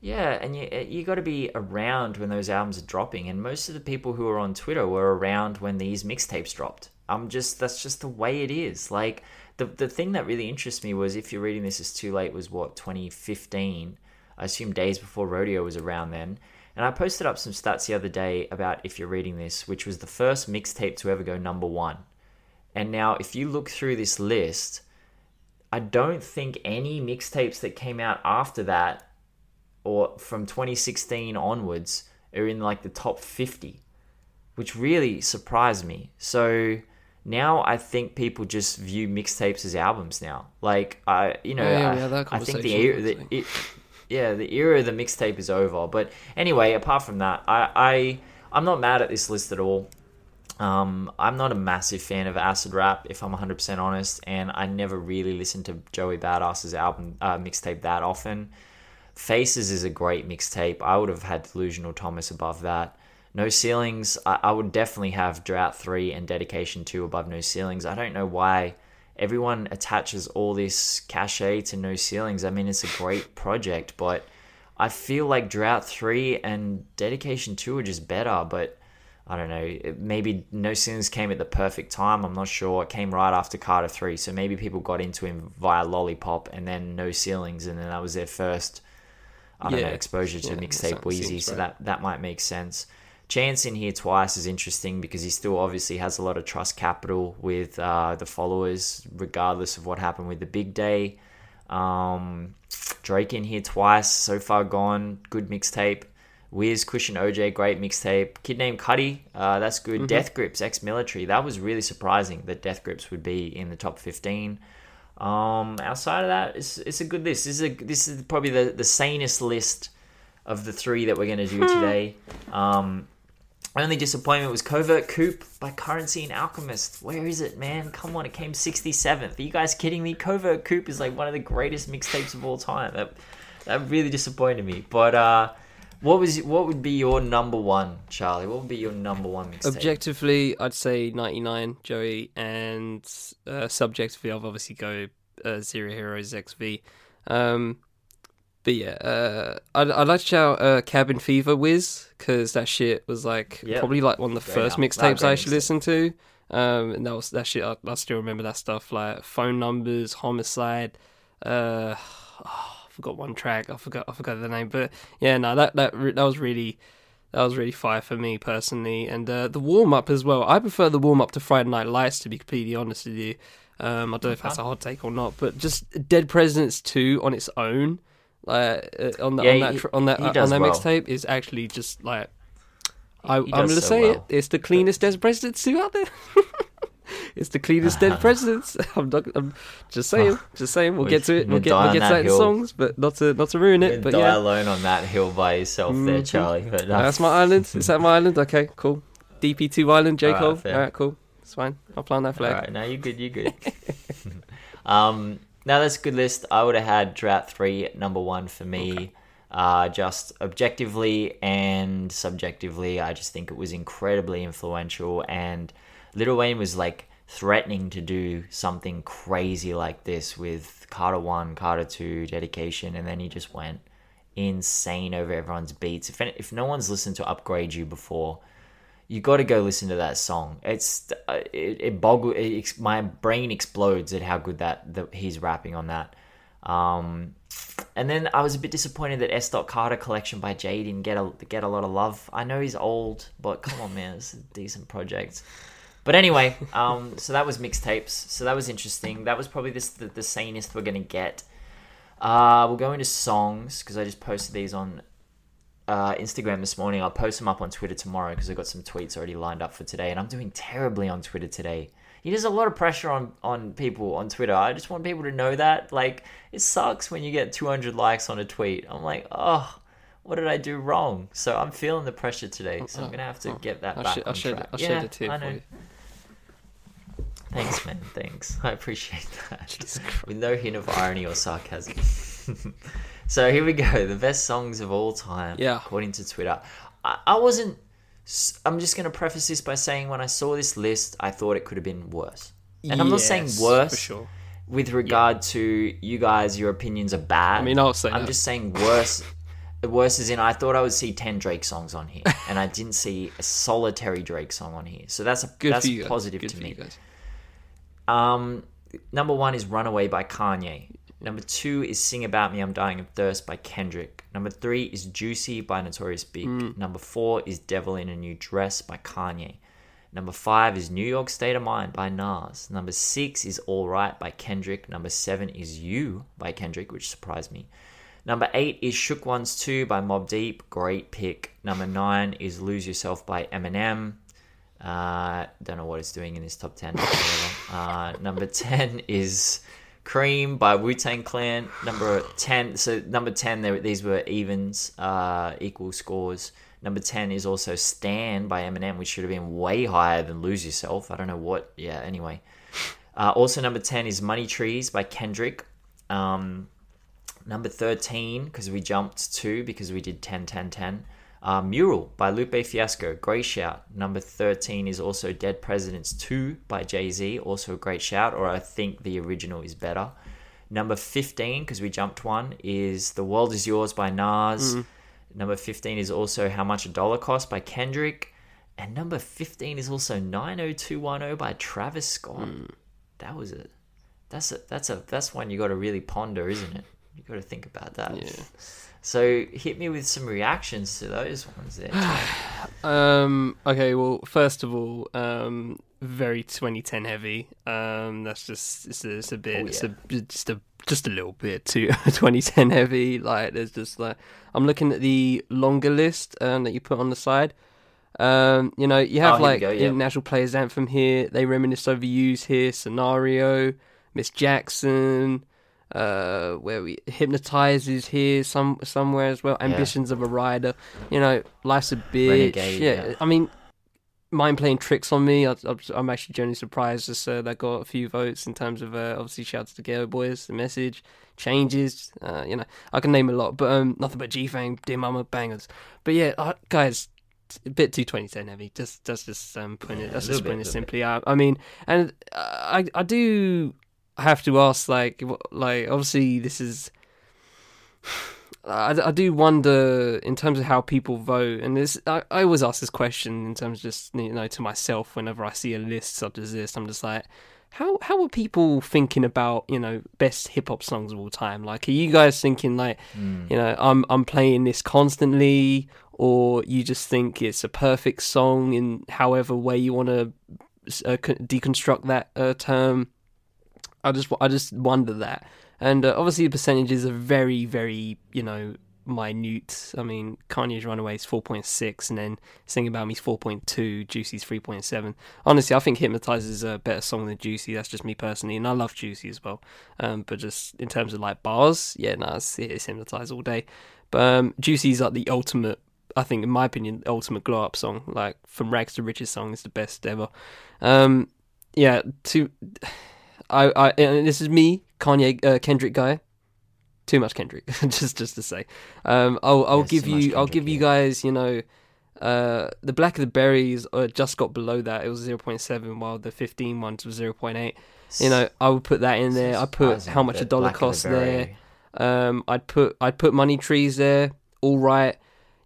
Yeah, and you eh, you got to be around when those albums are dropping, and most of the people who are on Twitter were around when these mixtapes dropped. I'm just that's just the way it is. Like the the thing that really interests me was if you're reading this is too late was what 2015. I assume days before rodeo was around then. And I posted up some stats the other day about if you're reading this, which was the first mixtape to ever go number one. And now, if you look through this list, I don't think any mixtapes that came out after that or from 2016 onwards are in like the top 50, which really surprised me. So now I think people just view mixtapes as albums now. Like I, you know, Oh, yeah, I, I think the, era- the it, yeah, the era of the mixtape is over. But anyway, apart from that, I, I I'm not mad at this list at all. Um, I'm not a massive fan of acid rap, if I'm 100% honest, and I never really listened to Joey Badass's album uh, mixtape that often. Faces is a great mixtape. I would have had Delusional Thomas above that. No Ceilings, I, I would definitely have Drought 3 and Dedication 2 above No Ceilings. I don't know why everyone attaches all this cachet to No Ceilings. I mean, it's a great project, but I feel like Drought 3 and Dedication 2 are just better, but I don't know. Maybe No Ceilings came at the perfect time. I'm not sure. It came right after Carter 3, so maybe people got into him via Lollipop and then No Ceilings, and then that was their first, I don't know, exposure to Yeah, mixtape Weezy, seems so right. that, that might make sense. Chance in here twice is interesting because he still obviously has a lot of trust capital with uh, the followers, regardless of what happened with the big day. Um, Drake in here twice, so far gone. Good mixtape. Wiz, Kush & OJ, great mixtape. Kid named Cudi, uh, that's good. Death Grips, ex military. That was really surprising that Death Grips would be in the top 15. Um, outside of that, it's, it's a good list. This is, a, this is probably the, the sanest list of the three that we're going to do today. Um, only disappointment was Covert Coop by Currency and Alchemist. Where is it, man? Come on, it came 67th. Are you guys kidding me? Covert Coop is like one of the greatest mixtapes of all time. That that really disappointed me. But uh, what was what would be your number one, Charlie? What would be your number one mixtape? Objectively, I'd say 99, Joey, and uh, subjectively, I'll obviously go uh, Zero Heroes XV. Um, but yeah, uh, I'd, I'd like to shout uh, Cabin Fever Wiz, because that shit was like Yep. probably like one of the first mixtapes I actually listened to. Um, and that was that shit. I, I still remember that stuff like phone numbers, homicide. Uh, I forgot one track. I forgot. I forgot the name. But yeah, no, that that that was really that was really fire for me personally. And uh, the warm up as well. I prefer the warm up to Friday Night Lights to be completely honest with you. Um, I don't know if that's a hot take or not, but just Dead Presidents two on its own, like uh, on, the, Yeah, on that he- on that he uh, on that well. mixtape is actually just like I, I'm gonna so say it. It's the cleanest Dead Presidents two out there. it's the cleanest Dead Presidents. I'm not. I'm just saying. Just saying. We'll get to it. we'll get. We'll get to that that in hill. songs, but not to not to ruin it. But die yeah, alone on that hill by yourself there, Mhm. Charlie. But that's my island. Is that my island? Okay, cool. DP2 Island, J Alright, Cole. fair. All right, cool. It's fine. I'll plant that flag. right, now you're good. You're good. um, now that's a good list. I would have had Drought three number one for me. Uh, just objectively and subjectively, I just think it was incredibly influential. And Lil Wayne was like threatening to do something crazy like this with Carter one, Carter two, Dedication, and then he just went insane over everyone's beats. If if no one's listened to Upgrade You before, you got to go listen to that song. It's uh, it, it boggle. It, my brain explodes at how good that, that he's rapping on that. Um, and then I was a bit disappointed that S. Carter collection by Jay didn't get a get a lot of love. I know he's old, but come on, man, it's a decent project. But anyway, um, so that was mixtapes. So that was interesting. That was probably this the, the sanest we're gonna get. Uh, we'll go into songs because I just posted these on uh, Instagram this morning. I'll post them up on Twitter tomorrow because I've got some tweets already lined up for today, and I'm doing terribly on Twitter today. There's a lot of pressure on on people on Twitter. I just want people to know that. Like, it sucks when you get 200 likes on a tweet. I'm like, oh, what did I do wrong? So I'm feeling the pressure today. So I'm gonna have to Oh, get that I'll, back sh- on I'll, shed, track. I'll yeah, shed a tear I for you. Thanks, man. Thanks. I appreciate that. With no hint of irony or sarcasm. so here we go. The best songs of all time. Yeah. According to Twitter. I, I wasn't. I'm just going to preface this by saying when I saw this list, I thought it could have been worse. And I'm not saying worse for sure. with regard to you guys, your opinions are bad. I mean, I'll say I'm that. just saying worse. Worse is in I thought I would see ten Drake songs on here, and I didn't see a solitary Drake song on here. So that's a Good that's for you. guys. positive Good to me. Um, number one is Runaway by Kanye. Number two is Sing About Me, I'm Dying of Thirst by Kendrick. Number three is Juicy by Notorious Big. Number four is Devil in a New Dress by Kanye. Number five is New York State of Mind by Nas. Number six is All Right by Kendrick. Number seven is You by Kendrick, which surprised me. Number eight is Shook Ones 2 by Mobb Deep. Great pick. Number nine is Lose Yourself by Eminem. Uh, don't know what it's doing in this top 10. uh, number 10 is Cream by Wu Tang Clan. Number 10, so number 10, there, these were evens, uh, equal scores. Number 10 is also Stan by Eminem, which should have been way higher than Lose Yourself. I don't know what, yeah, anyway. Uh, also, number 10 is Money Trees by Kendrick. Um, number 13, because we jumped two because we did 10 10 10. Uh, Mural by Lupe Fiasco, great shout. Number 13 is also Dead Presidents 2 by Jay Z, also a great shout, or I think the original is better. Number 15, because we jumped one, is The World Is Yours by Nas. Number 15 is also How Much a Dollar Cost by Kendrick. And number 15 is also 90210 by Travis Scott. That was a that's a that's a that's one you got to really ponder, isn't it? You got to think about that. Yeah. So hit me with some reactions to those ones there. Um. Okay. Well, first of all, um, very 2010 heavy. Um. That's just it's a, it's a bit. Oh, It's a just a just a little bit too 2010 heavy. Like there's just like I'm looking at the longer list um, that you put on the side. Um. You know you have Oh, like go, yeah. International Players Anthem here. They reminisce over you here. Scenario. Miss Jackson. Uh, where we hypnotizes here some somewhere as well. Ambitions of a rider. You know, life's a bitch. Renegade, yeah. yeah. I mean, mind playing tricks on me. I, I'm- I'm actually genuinely surprised just uh, that got a few votes in terms of uh, obviously shouts to Geto Boys, the message changes. Uh, you know, I can name a lot, but um, nothing but G Thang, Dear Mama, bangers. But yeah, uh, guys, a bit too 2010 heavy. Just that's just um putting it. That's just putting bit, it simply. I, I mean, and uh, I I do have to ask like like obviously this is. I, I do wonder in terms of how people vote, and this I, I always ask this question in terms of just you know to myself whenever I see a list such as this. I'm just like, how how are people thinking about you know best hip hop songs of all time? Like, are you guys thinking like, you know, I'm I'm playing this constantly, or you just think it's a perfect song in however way you want to uh, deconstruct that uh, term? I just I just wonder that, and uh, obviously the percentages are very very you know minute. I mean, Kanye's Runaway is four point six, and then Sing About Me's four point two, Juicy's three point seven. Honestly, I think Hypnotize is a better song than Juicy. That's just me personally, and I love Juicy as well. Um, but just in terms of like bars, yeah, no, it's, it's Hypnotize all day. But um, Juicy's like the ultimate. I think, in my opinion, the ultimate glow up song. Like from rags to riches song is the best ever. Um, yeah, to I, I and this is me, Kanye, uh, Kendrick guy. Too much Kendrick, just just to say. Um, I'll I'll Yes, give you I'll Kendrick, give you guys you know, uh, the Blacker the Berries uh, just got below that. It was zero point seven, while the 15 ones was zero point eight. You know, I would put that in there. I put how much a dollar Black the costs there. Um, I'd put I'd put money trees there. All right,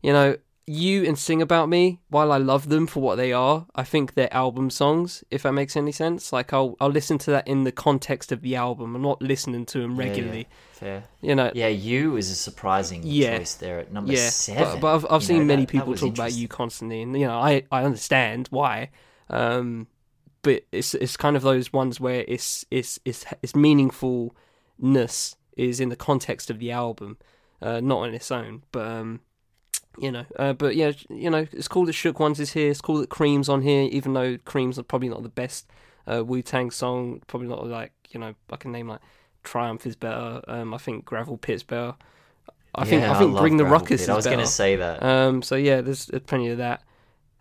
you know, you and sing about me. While I love them for what they are, I think they're album songs. If that makes any sense, like I'll I'll listen to that in the context of the album. I'm not listening to them Yeah, yeah, regularly. fair. You know, Yeah, you is a surprising Yeah. choice there at number yeah. seven. But, but I've I've You seen know, many that- that people was talk about you constantly, and you know, I I understand why. Um, but it's it's kind of those ones where it's it's it's it's meaningfulness is in the context of the album, uh, not on its own. But um, You know, uh, but yeah, you know, it's cool that Shook Ones is here. It's cool that Cream's on here, even though Cream's are probably not the best uh, Wu Tang song. Probably not like you know, I can name like Triumph is better. Um, I think Gravel Pit's better. I think Yeah, I think Bring the Gravel Ruckus Pit. is I was going to say that. Um, so yeah, there's, there's plenty of that.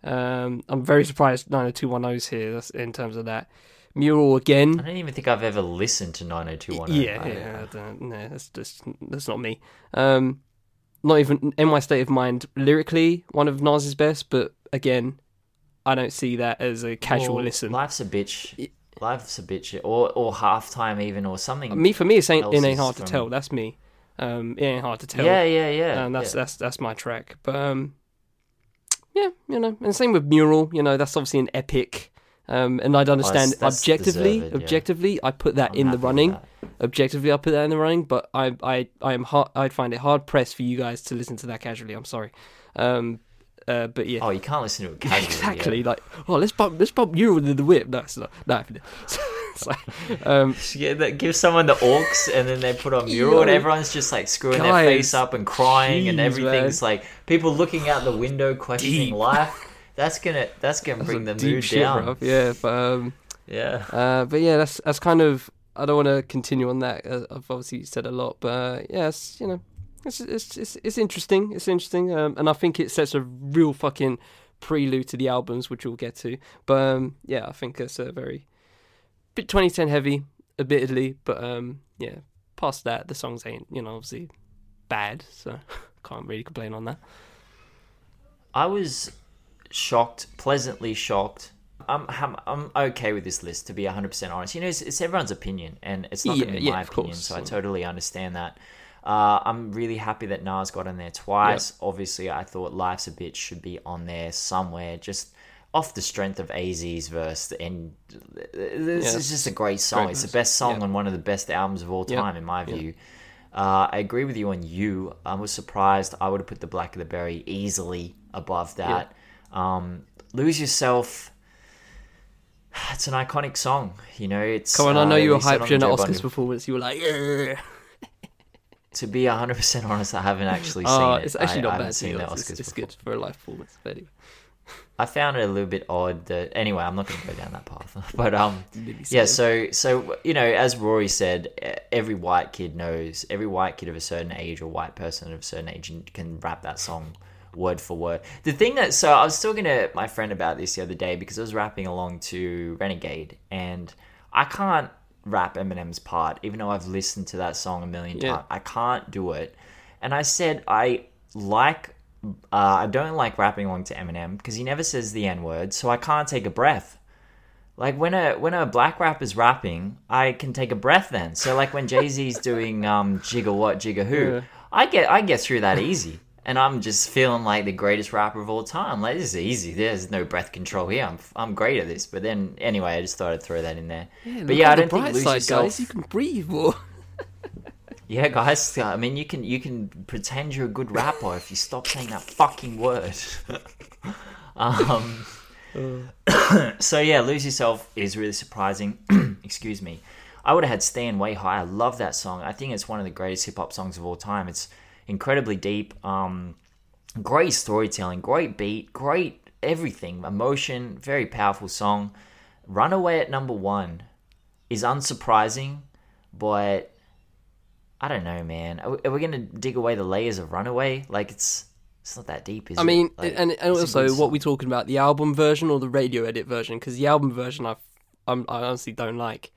Um, I'm very surprised 90210's here. That's in terms of that. Mural again. I don't even think I've ever listened to 90210. Yeah, yeah, I don't, no, that's just that's not me. Um, not even in my state of mind lyrically, one of Nas's best, but again, I don't see that as a casual Well, listen. Life's a bitch. Life's a bitch. Or or halftime even or something. me for me, it ain't it ain't hard to tell. That's me. Um, it ain't hard to tell. yeah, yeah, yeah. and that's yeah. that's that's my track. But um, yeah, you know, and same with Mural. You know, that's obviously an epic. Um, and I'd understand that's- that's objectively. deserved, yeah. objectively, I put that I'm in the running. Objectively, I put that in the running. But I, I, I am hard. I'd find it hard pressed for you guys to listen to that casually. I'm sorry. Um, uh, but yeah, Oh, you can't listen to it casually. exactly. Like, oh, let's bump, let's bump Mural in the whip. No, it's not. No, it's like, um, Yeah, that give someone the orcs and then they put on mural and everyone's just like screwing Guys, their face up and crying and jeez, everything's like people looking out the window questioning Deep. life. That's gonna that's gonna bring the mood shit, down. Yeah, but um, Yeah. Uh, but yeah, that's that's kind of. I don't want to continue on that. Uh, I've obviously said a lot, but uh, yeah, you know, it's it's it's, it's interesting. It's interesting, um, and I think it sets a real fucking prelude to the albums, which we'll get to. But um, yeah, I think it's a very bit 2010 heavy, admittedly, but um, yeah, past that, the songs ain't you know obviously bad, so can't really complain on that. I was shocked, pleasantly shocked. I'm, I'm, I'm okay with this list, to be 100% honest. You know, it's, it's everyone's opinion, and it's not going to be yeah, my opinion, course. so I totally understand that. Uh, I'm really happy that Nas got on there twice. Obviously, I thought Life's a Bitch should be on there somewhere, just off the strength of AZ's verse. And this Yeah, is just a great song. great it's the best song Yeah. on one of the best albums of all Yeah. time, in my Yeah. view. Uh, I agree with you on you. I was surprised. I would have put the Blacker the Berry easily above that. Um, Lose Yourself. It's an iconic song, you know. It's Come on, I know uh, you were hyped during Oscars performance. You were like, yeah. To be hundred percent honest, I haven't actually seen Oh, it. it's actually I, not I bad. seen the. Oscars. It's, it's good for a live performance. But anyway. I found it a little bit odd that. Anyway, I'm not going to go down that path. But um, yeah. so. So you know, as Rory said, every white kid knows. Every white kid of a certain age or white person of a certain age can rap that song word for word. The thing that so I was talking to my friend about this the other day because I was rapping along to Renegade and I can't rap Eminem's part even though I've listened to that song a million Yeah. times. I can't do it. And I said I like uh, I don't like rapping along to Eminem because he never says the N word, so I can't take a breath. Like when a when a black rapper's rapping, I can take a breath then. So like when Jay Z's doing um Jigga what Jigga who, Yeah. I get I get through that easy, and I'm just feeling like the greatest rapper of all time. Like this is easy. There's no breath control here. I'm I'm great at this. But then anyway, I just thought I'd throw that in there. but yeah, I don't think lose side, yourself. guys. You can breathe more. Yeah, guys. I mean, you can you can pretend you're a good rapper if you stop saying that fucking word. um. so yeah, lose yourself is really surprising. Excuse me. I would have had Stan Way High. I love that song. I think it's one of the greatest hip hop songs of all time. It's incredibly deep. Um, great storytelling, great beat, great everything, emotion, very powerful song. Runaway at number one is unsurprising, but I don't know, man. Are we, are we gonna dig away the layers of Runaway? Like it's it's not that deep, is it? I mean, Like, and, and also, what song. we talking about? The album version or the radio edit version? Because the album version, I, I'm, I honestly don't like.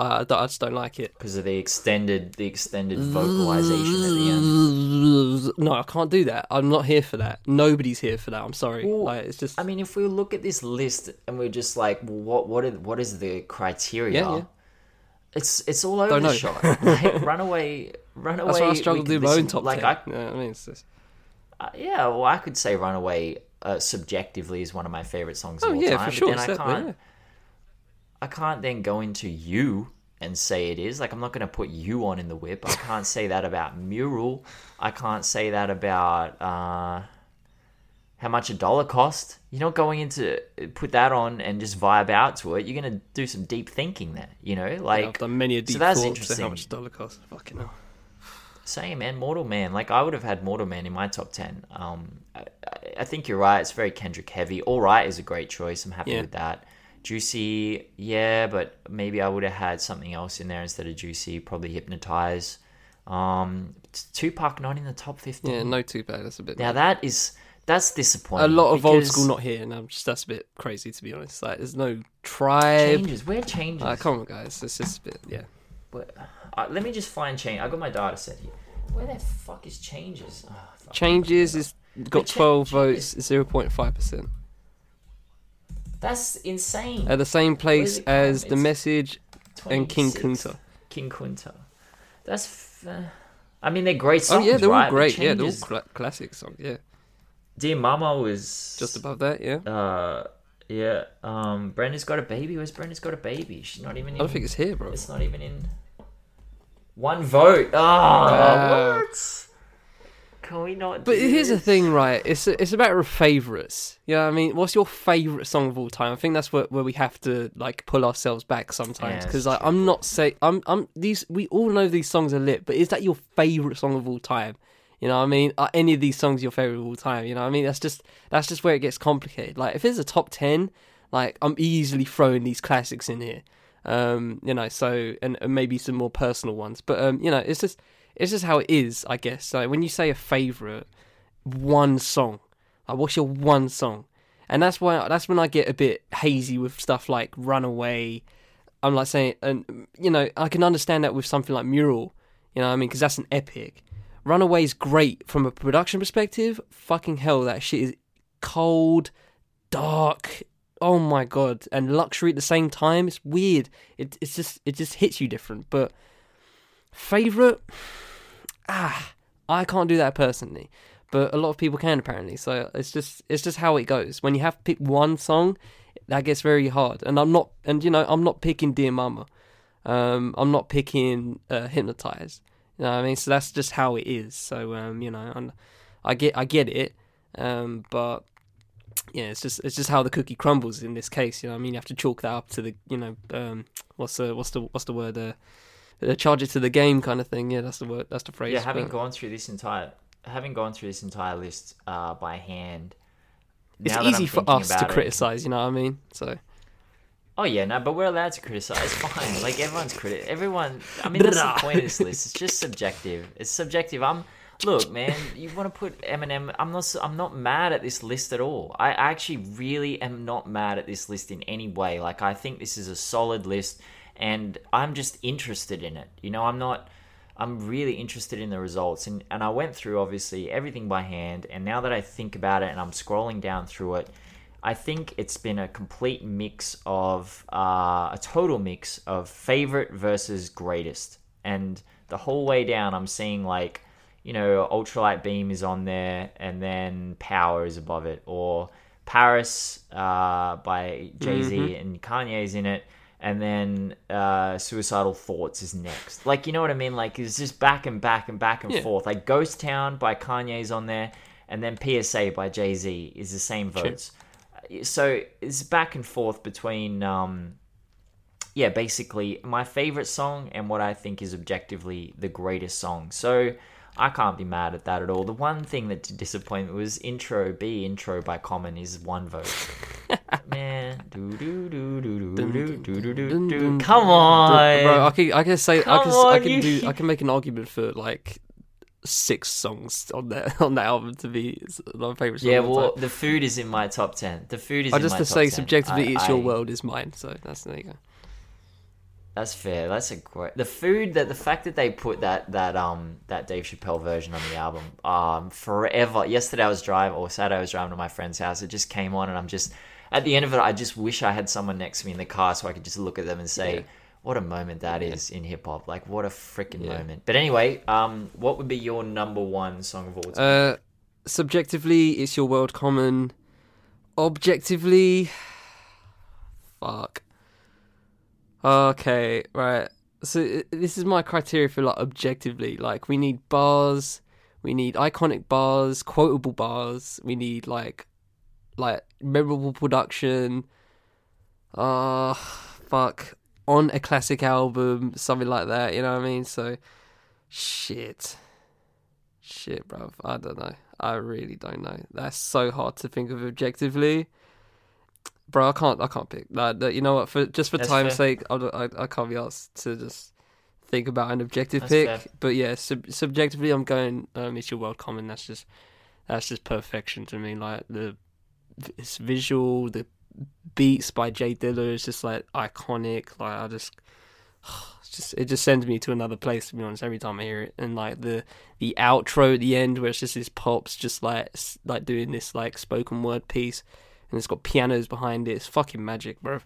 I, I just don't like it. because of the extended the extended vocalization at the end. No, I can't do that. I'm not here for that. Nobody's here for that. I'm sorry. Well, like, it's just. I mean, if we look at this list and we're just like, well, what what is, what is the criteria? Yeah, yeah. It's it's all over Don't the know. shop. Like, runaway, runaway. that's why I struggle to do my own top Like 10. I, yeah, I mean, it's just, Uh, yeah, well, I could say "Runaway" uh, subjectively is one of my favorite songs oh of all yeah, time. for sure. But then I can't, yeah. I can't then go into "You" and say it is. Like, I'm not going to put "You" on in the whip. I can't say that about "Mural." I can't say that about uh, how much a dollar cost. You're not going into put that on and just vibe out to it. You're going to do some deep thinking there. You know, like I've done many a deep so that's interesting. how much a dollar costs. Fucking hell. same man. Mortal Man. Like I would have had Mortal Man in my top ten. Um, I, I- I think you're right. It's very Kendrick heavy. All right is a great choice. I'm happy Yeah. with that. Juicy, yeah, but maybe I would have had something else in there instead of Juicy. Probably Hypnotize. Um, Tupac not in the top fifteen. Yeah, no too bad. That's a bit. Now that is that's disappointing. a lot of old school not here, and I'm just that's a bit crazy to be honest. Like, there's no tribe. changes. Where changes? Uh, come on, guys. It's just a bit. Yeah. Where- uh, let me just find change. I got my data set here. Where the fuck is changes? Oh, fuck. Changes is got cha- 12 changes- votes, 0.5 percent. That's insane. At the same place as the message and King 26. Kunta. King Kunta. That's. F- uh, I mean, they're great songs. Oh yeah, they're right? all great. Yeah, they're all cla- classic songs. Yeah, Dear Mama was just above that. Yeah. Uh, yeah. Um, Brenda's got a baby. Where's Brenda's got a baby? She's not even. In, I don't think it's here, bro. It's not even in. One vote. Oh, Wow. what? Can we not? But here's the thing, right? It's it's about your favorites. You know what I mean? What's your favorite song of all time? I think that's where, where we have to like pull ourselves back sometimes because it's like, I'm not say I'm I'm these we all know these songs are lit, but is that your favorite song of all time? You know what I mean? Are any of these songs your favorite of all time? You know what I mean? That's just that's just where it gets complicated. Like if it's a top ten, like I'm easily throwing these classics in here. Um, you know, so and, and maybe some more personal ones. But um, you know, it's just it's just how it is, I guess. So when you say a favorite, one song, like what's your one song? And that's why that's when I get a bit hazy with stuff like Runaway. I'm like saying, and you know, I can understand that with something like Mural. You know I mean? Because that's an epic. Runaway's great from a production perspective. Fucking hell, that shit is cold, dark. Oh my god, and luxury at the same time. It's weird. It it's just it just hits you different. But favorite, ah, I can't do that personally, but a lot of people can apparently. So it's just it's just how it goes. When you have to pick one song, that gets very hard. And I'm not, and you know, I'm not picking Dear Mama. Um, I'm not picking uh, Hypnotize. You know what I mean? So that's just how it is. So um, you know, and I get I get it. Um, but yeah, it's just it's just how the cookie crumbles in this case. You know, I mean, you have to chalk that up to the you know um, what's the what's the what's the word uh, charge it to the game kind of thing. Yeah, that's the word. That's the phrase. Yeah, having but gone through this entire, having gone through this entire list uh, by hand. it's easy for us to it- criticize. You know what I mean? So Oh yeah, no, but we're allowed to criticize. Fine, like everyone's criti Everyone. I mean, that's the point of this list. It's just subjective. It's subjective. I'm. Look, man, you want to put Eminem? I'm not. I'm not mad at this list at all. I actually really am not mad at this list in any way. Like I think this is a solid list, and I'm just interested in it. You know, I'm not. I'm really interested in the results, and and I went through obviously everything by hand, and now that I think about it, and I'm scrolling down through it. I think it's been a complete mix of uh, a total mix of favorite versus greatest, and the whole way down, I'm seeing like, you know, ultralight beam is on there, and then power is above it, or Paris uh, by Jay Z and Kanye's in it, and then uh, suicidal thoughts is next. Like, you know what I mean? Like, it's just back and back and back and Yeah. forth. Like, Ghost Town by Kanye's on there, and then PSA by Jay Z is the same votes so it's back and forth between um yeah basically my favorite song and what i think is objectively the greatest song so i can't be mad at that at all the one thing that did disappoint me was intro b intro by common is one vote man do do do do do do do do do do come on bro, I can I can say I Come can I can you- do I can make an argument for like six songs on that on that album to be my favorite song. yeah well the food is in my top 10 the food is I in just to say 10. subjectively, I- it's your world is mine. So that's there you go. That's fair. That's a great. The food that the fact that they put that that um that Dave Chappelle version on the album um forever. Yesterday I was driving or Saturday I was driving to my friend's house. It just came on and I'm just at the end of it. I just wish I had someone next to me in the car so I could just look at them and say. Yeah. What a moment that is in hip hop! Like what a freaking Yeah. moment. But anyway, um, what would be your number one song of all time? Uh, subjectively, it's your world common. Objectively, fuck. Okay, right. So this is my criteria for like objectively. Like we need bars, we need iconic bars, quotable bars. We need like, like memorable production. Ah, fuck. On a classic album, something like that. You know what I mean? So, shit. Shit, bro. I don't know. I really don't know. That's so hard to think of objectively. Bro, I can't. I can't pick. That- you know what? For just for That's time's fair. sake, I, don't- I I can't be asked to just think about an objective That's pick. fair. But yeah, sub- subjectively, I'm going. Um, it's your world common. That's just that's just perfection to me. Like the it's visual, the beats by J Dilla is just like iconic. Like I just. Just it just sends me to another place to be honest every time I hear it and like the the outro at the end where it's just this pops just like like doing this like spoken word piece and it's got pianos behind it it's fucking magic bro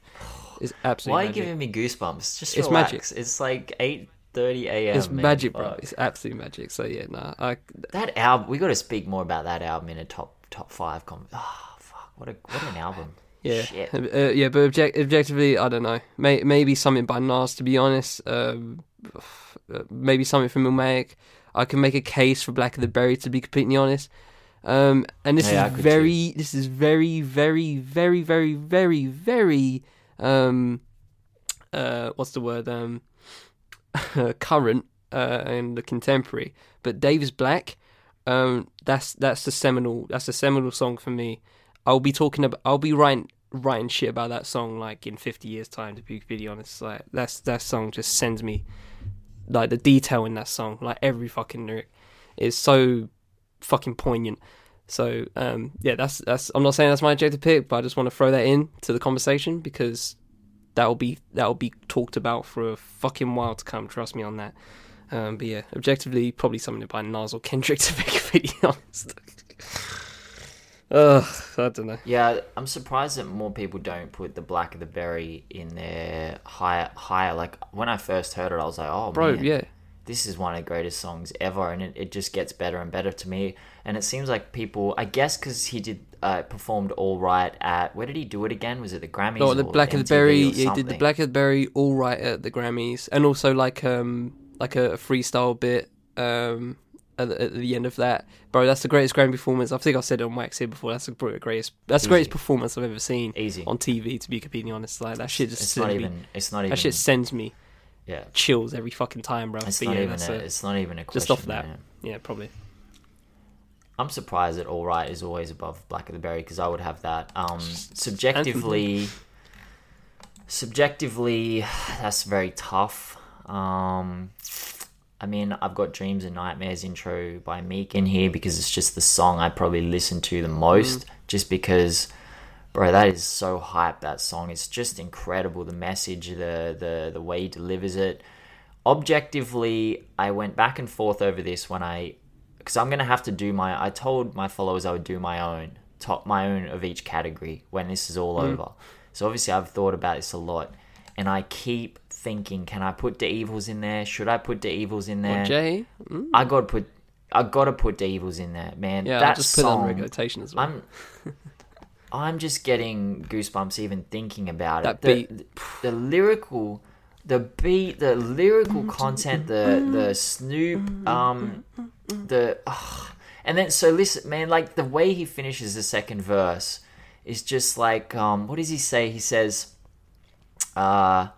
it's absolutely Why are you magic. giving me goosebumps? Just It's relax. magic. It's like eight thirty a.m. it's man. magic bro Fuck. it's absolute magic so yeah nah I That album, we got to speak more about that album in a top top five. Com- oh, fuck! What a what an album. yeah uh, yeah but object- objectively I don't know May- maybe something by Nas to be honest um, uh, maybe something from Illmatic I can make a case for Blacker the Berry to be completely honest um, and this Yeah, is very this is very very very very very very um uh what's the word um current uh and the contemporary. But Dave's Black um that's that's the seminal that's a seminal song for me. I'll be talking about I'll be writing writing shit about that song like in 50 years time to be completely honest. Like that's that song just sends me like the detail in that song like every fucking lyric. Is so fucking poignant so um yeah that's that's I'm not saying that's my objective pick but I just want to throw that in to the conversation because that'll be that'll be talked about for a fucking while to come trust me on that um but yeah objectively probably something to by Nas or Kendrick to be completely honest Ugh, I don't know. Yeah, I'm surprised that more people don't put the Blacker the Berry in their higher higher. Like when I first heard it, I was like, oh Bro, man, yeah. This is one of the greatest songs ever, and it, it just gets better and better to me. And it seems like people, I guess, because he did uh, performed all right at where did he do it again? Was it the Grammys? Oh, the or Black the Berry. he did the? Black Berry all right at the Grammys, and also like um like a, freestyle bit um at the, at the end of that. Bro, that's the greatest Grammy performance. I think I said it on Wax here before. That's the greatest. That's the greatest performance I've ever seen Easy. on TV. To be completely honest, like that shit just It's not me. even. It's not even. that shit sends me yeah. chills every fucking time, bro. It's But not yeah, even. A, a- it's not even a question. just off that. man. yeah, probably. I'm surprised that All Right is always above Blacker the Berry because I would have that. Um, subjectively, subjectively, that's very tough. Um, I mean, I've got Dreams and Nightmares intro by Meek in here because it's just the song I probably listen to the most, just because. Bro, that is so hype. That song It's just incredible. The message, the the the way he delivers it. Objectively, I went back and forth over this when I because I'm gonna have to do my. I told my followers I would do my own top, my own of each category when this is all over. So obviously, I've thought about this a lot, and I keep thinking, can I put D'Evils in there? Should I put D'Evils in there? Well, Jay, mm, I got to put. I got to put D'Evils in there, man. yeah, that I'll just put song. on regular rotation as well. I'm. I'm just getting goosebumps even thinking about That it. The, the, the lyrical, the beat, the lyrical content, the the Snoop, um, the, ugh. and then so listen, man, like the way he finishes the second verse is just like, um, what does he say? He says, uh.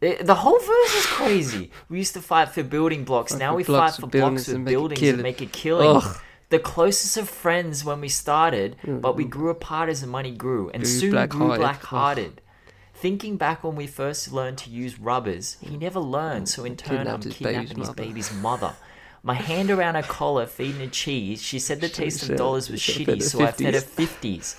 it- the whole verse is crazy. We used to fight for building blocks. Now we blocks fight for for buildings blocks with and make a buildings killing. and make a killing Ugh. The closest of friends when we started, mm. but we grew apart as the money grew, and Grew soon grew black-hearted. Thinking back when we first learned to use rubbers, he never learned, so in turn I'm Kidnapped his kidnapping baby's his mother. baby's mother. My hand around her collar, feeding her cheese. She said the taste of dollars was shitty, so I fed her 50s.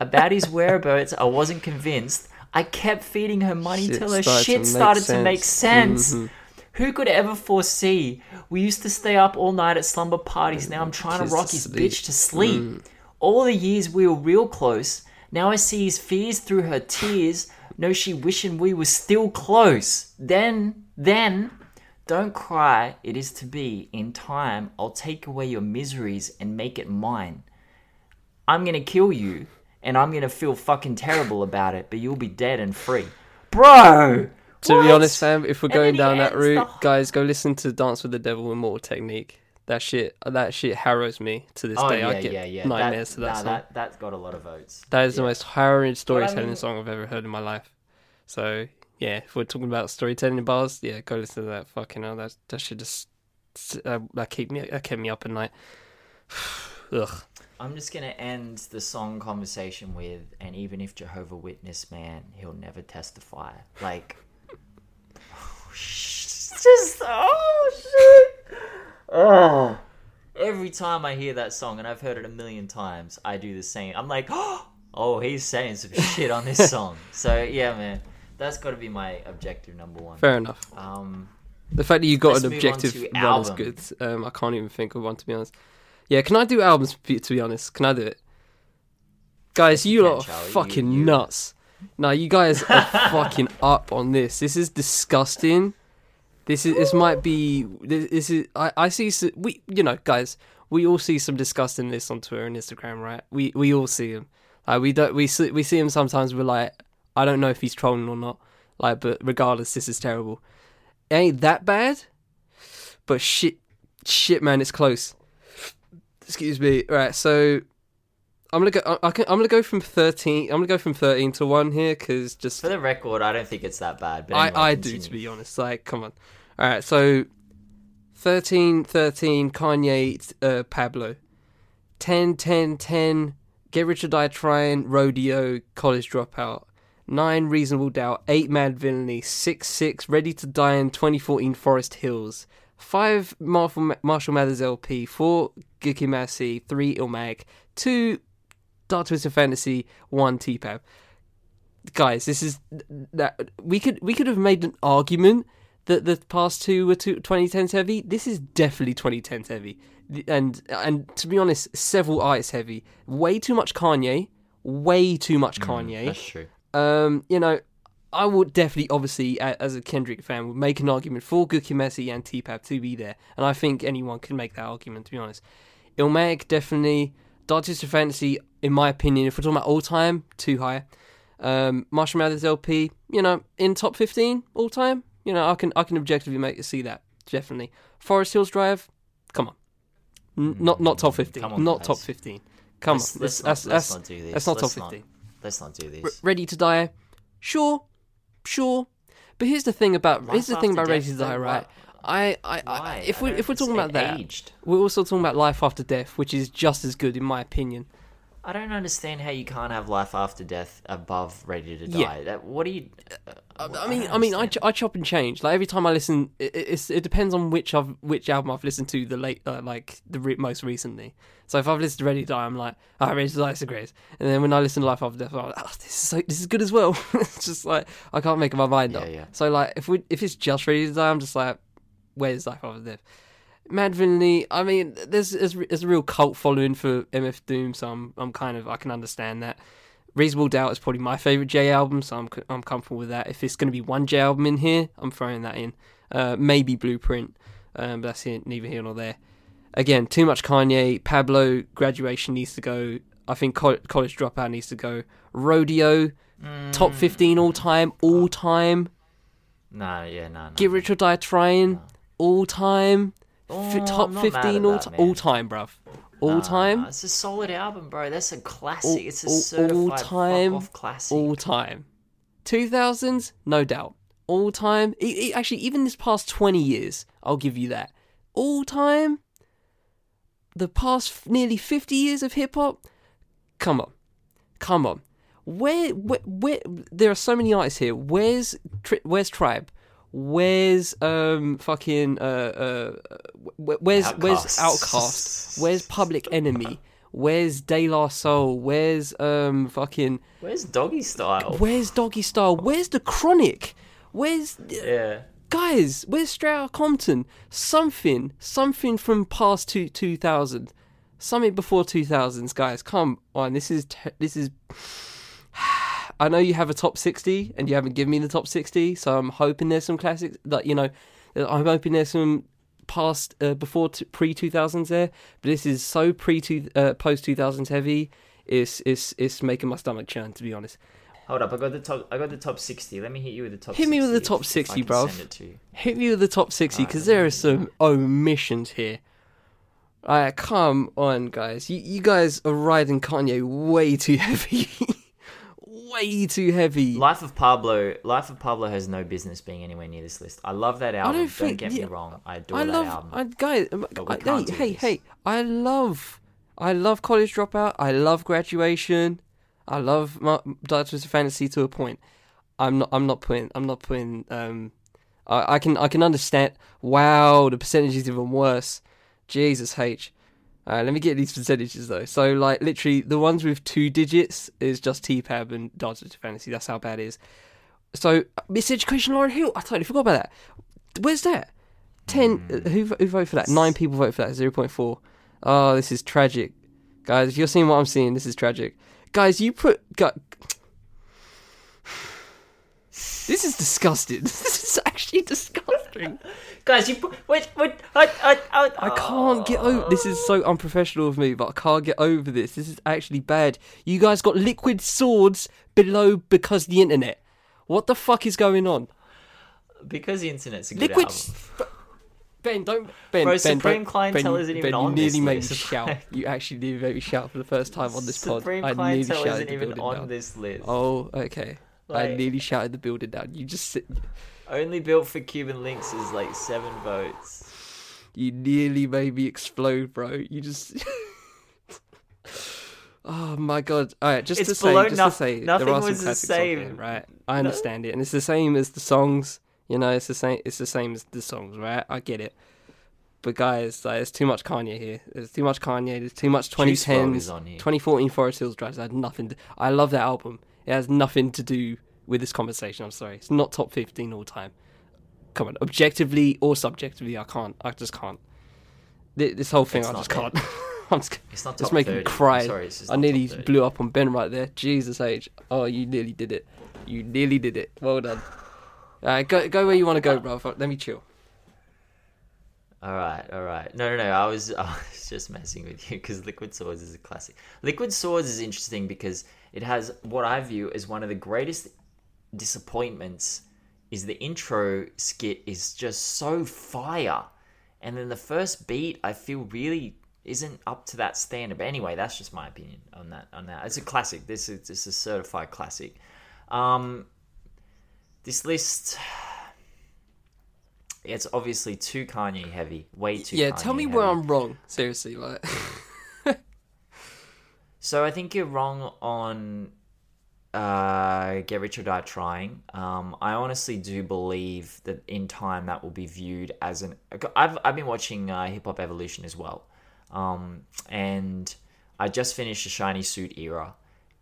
About his whereabouts, I wasn't convinced. I kept feeding her money Shit till her shit started to make sense. sense. Mm-hmm. Who could ever foresee? We used to stay up all night at slumber parties. Now I'm mm, trying to Kids to rock his bitch to sleep. Mm. All the years we were real close. Now I see his fears through her tears. Know she wishing we were still close. Then, then, don't cry. It is to be. In time, I'll take away your miseries and make it mine. I'm gonna kill you, and I'm gonna feel fucking terrible about it, but you'll be dead and free. Bro! To be honest, fam, if we're going down that ends the route, guys, go listen to Dance with the Devil with Immortal Technique. That shit, that shit harrows me to this Oh day. yeah, I get yeah, yeah. nightmares that, to that nah, song. that that's got a lot of votes. that is the yeah. most harrowing storytelling mean- song I've ever heard in my life. So yeah, if we're talking about storytelling bars, yeah, go listen to that. Fucking hell, that that shit just uh, that keep me that kept me up at night. Ugh. I'm just gonna end the song conversation with, and even if Jehovah Witness man, he'll never testify. Like, sh- just oh shit. Oh. Every time I hear that song, and I've heard it a million times, I do the same. I'm like, oh, he's saying some shit on this song. So yeah, man, that's got to be my objective number one. Fair enough. Um, The fact that you got an move on objective to one is good. Um, I can't even think of one to be honest. Yeah, can I do albums? To be honest, can I do it? Guys, You, you lot are Charlie. You- fucking you- nuts. No, you guys are fucking up on this. This is disgusting. This is this might be this, this is I I see we you know guys we all see some disgusting this on Twitter and Instagram right? We we all see them like we don't we see we see him sometimes we're like I don't know if he's trolling or not. Like but regardless this is terrible. It ain't that bad but shit shit man it's close. Excuse me. Right so I'm gonna go I, I can, I'm gonna go from 13 I'm gonna go from 13 to 1 here because just for the record, I don't think it's that bad. But I, anyway, I do, continue. to be honest. Like, come on. All right, so 13, 13, Kanye, uh, Pablo. 10, 10, 10, Get Rich or Die Trying, Rodeo, College Dropout. 9, Reasonable Doubt. 8, Madvillainy. 6, 6, Ready to Die in 2014, Forest Hills. 5, Marshall, Marshall Mathers LP. 4, Gicky Massey. 3, Ilmag. 2, Dark Twisted Fantasy. 1, T-Pab guys, this is that we could we could have made an argument that the past two were two, 2010s heavy. This is definitely 2010s heavy, and and to be honest, several artists heavy. Way too much Kanye, way too much Kanye. That's true. Um, you know, I would definitely, obviously, as a Kendrick fan, would make an argument for Gookie Messi and T-Pap to be there, and I think anyone can make that argument. To be honest, Ilmag definitely, Dark Twisted Fantasy, in my opinion, if we're talking about all time, too high. Um, Marshall Mathers LP, you know, in top fifteen all time. You know, I can I can objectively make you see that definitely. Forest Hills Drive, come on, N- not not top fifteen, Come on, not guys. top fifteen. Come let's, on, let's, that's not, that's let's not do this. that's not top let's fifteen. let's not do this. R- Ready to Die, sure, sure. But here's the thing about here's the thing about Ready to Die, right? I, I, I if we if we're talking about that, aged. we're also talking about Life After Death, which is just as good in my opinion. I don't understand how you can't have life after death above Ready to Die. Yeah. That, what do you? I, I mean, don't I mean, I, ch- I chop and change. Like every time I listen, it, it- it's, it depends on which I've which album I've listened to the late, uh, like the re- most recently. So if I've listened to Ready to Die, I'm like, ah, Ready to Die is the greatest. And then when I listen to Life After Death, I'm like, oh, this is so, this is good as well. it's just like I can't make up my mind Yeah, up. yeah. So like if we if it's just Ready to Die, I'm just like, where's Life After Death? Madvillainy. I mean, there's, there's a real cult following for MF Doom, so I'm I'm kind of I can understand that. Reasonable Doubt is probably my favorite Jay album, so I'm I'm comfortable with that. If it's going to be one Jay album in here, I'm throwing that in. Uh, maybe Blueprint, um, but that's here, neither here nor there. Again, too much Kanye. Pablo, Graduation needs to go. I think Co- College Dropout needs to go. Rodeo, top 15 all time, all time. No, yeah, no, no. Get Rich or Die Trying, all time. Oh, top I'm mad 15 at all, that, all time, bruv. All time, It's a solid album, bro. That's a classic. All- it's a all- all time, classic. all time. 2000s, no doubt. All time. Actually, even this past 20 years, I'll give you that. All time. The past f- nearly 50 years of hip hop. Come on, come on. Where, where, where? There are so many artists here. Where's, Tri- where's Tribe? Where's um fucking uh uh wh- where's where's OutKast? Where's Public Enemy? Where's De La Soul? Where's um fucking Where's Doggystyle? Where's Doggystyle? Where's the Chronic? Where's Yeah. guys? Where's Outta Compton? Something, something from past two two thousand, something before two thousands, guys. Come on, this is te- this is. I know you have a top sixty, and you haven't given me the top sixty, so I'm hoping there's some classics. that, you know, I'm hoping there's some past uh, before t- pre two thousands there. But this is so pre two uh, post two thousands heavy. It's it's it's making my stomach churn, to be honest. Hold up, I got the top. I got the top sixty. Let me hit you with the top. Hit me with the top if- if 60, I can bruv. Send it to you. Hit me with the top 60 because there are some omissions here. Alright, come on, guys. You, you guys are riding Kanye way too heavy. Way too heavy. Life of Pablo. Life of Pablo has no business being anywhere near this list. I love that album. Don't, think- get yeah, me wrong. I adore I that album. I, guys. um, I- hey, hey, hey! I love, I love College Dropout. I love Graduation. I love Ma- Dark Twisted Fantasy to a point. I'm not. I'm not putting. I'm not putting. Um, I, I can. I can understand. Wow, the percentage is even worse. Jesus H. Uh, let me get these percentages though. So like literally the ones with two digits is just T-Pab and Dark Twisted Fantasy. That's how bad it is. So Miss Education Lauryn Hill. I totally forgot about that. Where's that? Ten. uh, Who who voted for that? Nine people voted for that. Zero point four. Oh, this is tragic, guys. If you're seeing what I'm seeing, this is tragic, guys. You put. Gu- this is disgusting. This is actually disgusting. Guys, you wait, wait, I, I, I, I can't get over. This is so unprofessional of me, but I can't get over this. This is actually bad. You guys got liquid swords below because the internet. What the fuck is going on? because the internet's a good Liquid. album. Ben, don't. Ben, Bro, Ben, Supreme Clientele ben, isn't ben, even you on nearly this made list. me shout. You actually nearly made me shout for the first time on this Supreme pod. Nearly Clientele isn't even on down. this list. Oh, okay. I nearly shouted the building down. You just sit. Only built for Cuban Linx is like seven votes. You nearly made me explode, bro. You just. oh my god! All right, just It's to say, just noth- to say, nothing there are some was the same. here, right? I understand it, and it's the same as the songs. You know, it's the same. It's the same as the songs, right? I get it. But guys, like, there's too much Kanye here. There's too much Kanye. There's too much Juice WRLD is 2010s, on here. 2014 Forest Hills Drive. Had nothing. To, I love that album. It has nothing to do with this conversation. I'm sorry. It's not top 15 all time. Come on, objectively or subjectively, I can't. I just can't. This whole thing, It's I just can't. I'm just, It's not top making me 30. cry. I'm sorry, it's I nearly top 30. blew up on Ben right there. Jesus H. Oh, you nearly did it. You nearly did it. Well done. Alright, go go where you want to go, bro. Let me chill. All right, all right. No, no, no. I was, I was just messing with you because Liquid Swords is a classic. Liquid Swords is interesting because it has what I view as one of the greatest disappointments. Is the intro skit is just so fire, and then the first beat I feel really isn't up to that standard. But anyway, that's just my opinion on that. On that, it's a classic. This is this is a certified classic. Um, this list. It's obviously too Kanye heavy, way too. yeah, Kanye tell me heavy. where I'm wrong. Seriously, like. So I think you're wrong on uh, Get Rich or Die Trying. Um, I honestly do believe that in time that will be viewed as an. I've I've been watching uh, Hip Hop Evolution as well, um, and I just finished the Shiny Suit era,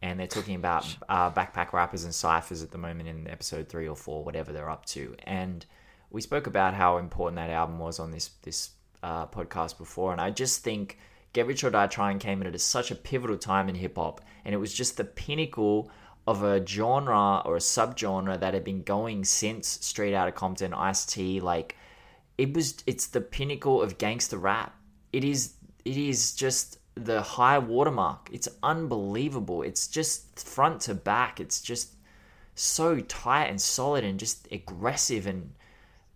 and they're talking about uh, backpack rappers and ciphers at the moment in episode three or four, whatever they're up to, and we spoke about how important that album was on this this uh, podcast before, and I just think Get Rich or Die Trying came in at such a pivotal time in hip hop, and it was just the pinnacle of a genre or a subgenre that had been going since Straight Outta Compton, Ice T. Like it was, it's the pinnacle of gangster rap. It is, it is just the high watermark. It's unbelievable. It's just front to back. It's just so tight and solid and just aggressive and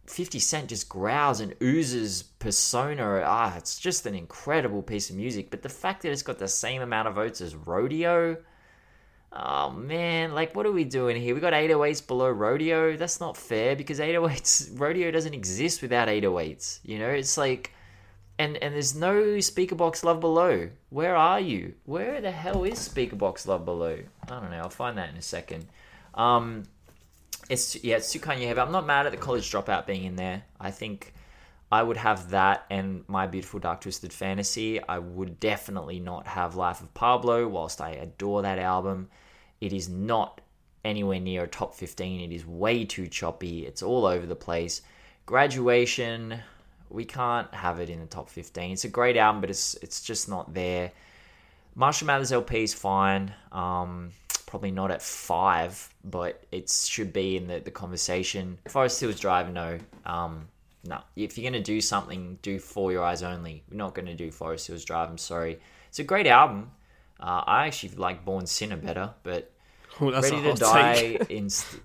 50 Cent just growls and oozes persona. Ah, it's just an incredible piece of music. But the fact that it's got the same amount of votes as Rodeo, oh man, like what are we doing here? We got 808s below Rodeo. That's not fair because 808s, Rodeo doesn't exist without 808s. You know, it's like, and and there's no Speakerboxxx love below. Where are you? Where the hell is Speakerboxxx love below? I don't know. I'll find that in a second. Um, it's yeah, it's too Kanye heavy. I'm not mad at the college dropout being in there. I think I would have that and My Beautiful Dark Twisted Fantasy. I would definitely not have Life of Pablo, whilst I adore that album. It is not anywhere near a top 15. It is way too choppy. It's all over the place. Graduation, we can't have it in the top 15. It's a great album, but it's it's just not there. Marshall Mathers LP is fine. Um, probably not at five, but it should be in the, the conversation. Forest Hills Drive, no. Um, no. If you're going to do something, do For Your Eyes Only. We're not going to do Forest Hills Drive, I'm sorry. It's a great album. Uh, I actually like Born Sinner better, but that's Ready a to Die in, st-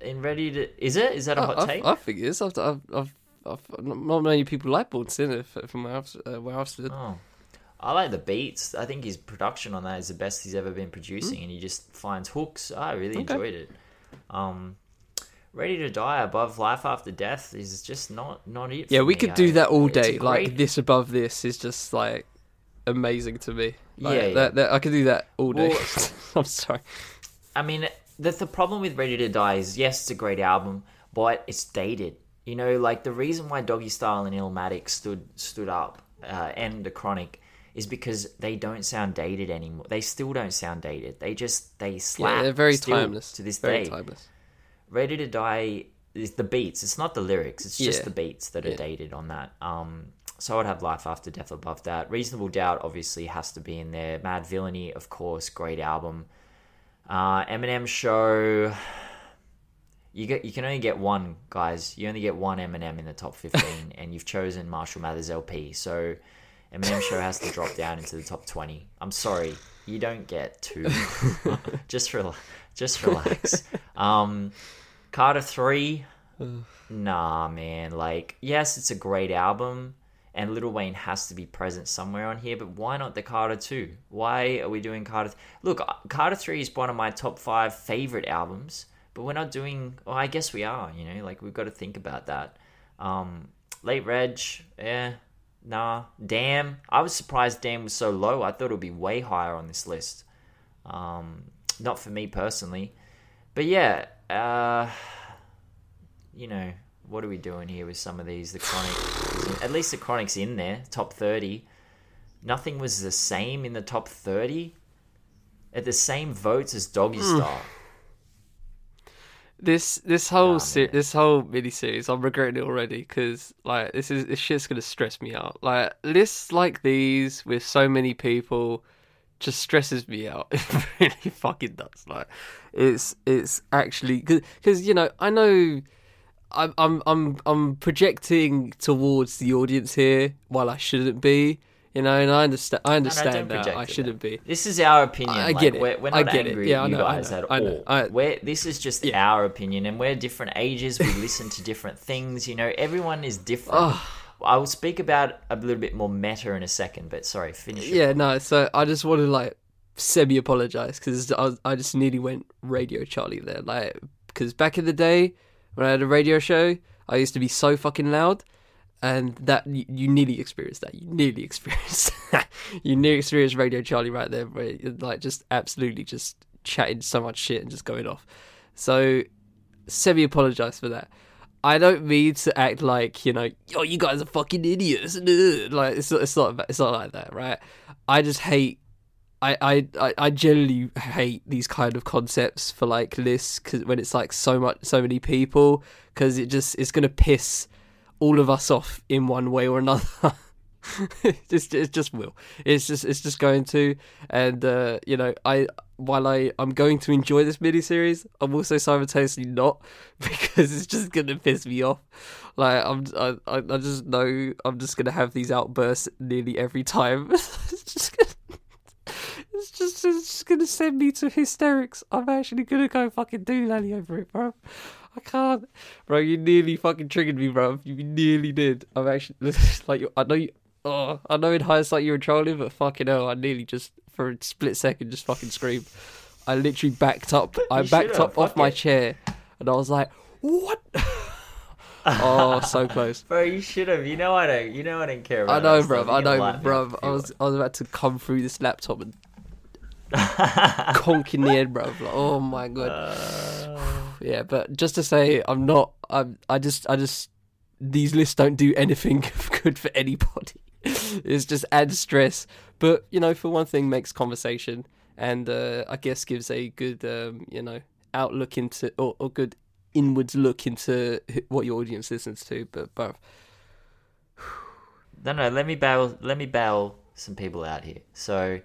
in Ready to. Is it? Is that a hot I, take? I, I think it is. I've, I've, I've, I've, not many people like Born Sinner from where I've, uh, where I've stood. Oh. I like the beats. I think his production on that is the best he's ever been producing, and he just finds hooks. I really Okay. enjoyed it. Um, Ready to Die above Life After Death is just not not it. Yeah, we me. could do I- that all day. Like great- this above this is just like amazing to me. Like, Yeah, yeah. That, that, I could do that all day. Well- I'm sorry. I mean, the the problem with Ready to Die is yes, it's a great album, but it's dated. You know, like the reason why Doggystyle and Illmatic stood stood up uh, and the Chronic is because they don't sound dated anymore. They still don't sound dated. They just they slap. Yeah, they're very timeless. to this very day. timeless. Ready to Die is the beats. It's not the lyrics. It's just Yeah. the beats that are Yeah. dated on that. Um, so I'd have Life After Death above that. Reasonable Doubt obviously has to be in there. Madvillainy, of course, great album. Uh, Eminem Show. You get you can only get one, guys. You only get one Eminem in the top fifteen, and you've chosen Marshall Mathers LP. So Eminem Show has to drop down into the top twenty. I'm sorry, you don't get two. just relax. Just relax. Um, Carter three. Nah, man. Like, yes, it's a great album, and Lil Wayne has to be present somewhere on here. But why not the Carter two? Why are we doing Carter? Th- Look, Carter three is one of my top five favorite albums, but we're not doing. Well, I guess we are. You know, like we've got to think about that. Um, Late Reg, eh, nah. Damn, I was surprised Damn was so low. I thought it would be way higher on this list. Um, not for me personally, but yeah. Uh, you know, what are we doing here with some of these? The chronic, at least the chronic's in there, top thirty. Nothing was the same in the top thirty. At the same votes as Doggy Hmm. This this whole se- this whole mini series, I'm regretting it already because like this is this shit's gonna stress me out. Like lists like these with so many people just stresses me out. It really fucking does. Like it's it's actually because you know I know I'm I'm I'm I'm projecting towards the audience here while I shouldn't be. You know, and I understand. I understand that I shouldn't be. This is our opinion. I like, get it. We're, we're I not get it. angry Yeah, I at you know, I guys know, at I all. I- we're, this is just Yeah. our opinion, and we're different ages. We listen to different things. You know, everyone is different. Ugh. I will speak about a little bit more meta in a second, but sorry, finish. Yeah, no. So I just want to like semi apologize because I, was- I just nearly went Radio Charlie there. Like, because back in the day when I had a radio show, I used to be so fucking loud, and that you, you nearly experienced that. You nearly experienced that. you nearly experienced Radio Charlie right there, where you're, like just absolutely just chatting so much shit and just going off. So semi apologize for that. I don't mean to act like you know, yo, you guys are fucking idiots. Like it's not, it's not, it's not like that, right? I just hate. I, I, I- generally hate these kind of concepts for like lists cause when it's like so much so many people because it just it's gonna piss all of us off in one way or another. it just it just will. It's just it's just going to, and uh, you know I while I I'm going to enjoy this mini series, I'm also simultaneously not because it's just gonna piss me off. Like I'm I I just know I'm just gonna have these outbursts nearly every time. it's just. It's just, it's just gonna send me to hysterics. I'm actually gonna go fucking do Lally over it, bro. I can't, bro. You nearly fucking triggered me, bro. You nearly did. I'm actually like, I know you. Oh, I know in hindsight you were trolling, but fucking hell, I nearly just for a split second just fucking screamed. I literally backed up. I You backed up off my it. chair, and I was like, "What?" oh, so close. Bro, you should have. You know I don't. You know I don't care I know, bro. I know, bro. I was, I was about to come through this laptop and conk in the head, bro. Oh my god. Uh, Yeah, but just to say, I'm not. I'm. I just. I just. These lists don't do anything good for anybody. it's just adds stress. But you know, for one thing, makes conversation, and uh, I guess gives a good, um, you know, outlook into or, or good inwards look into what your audience listens to. But, but No, no. Let me bail. Let me bail some people out here. So,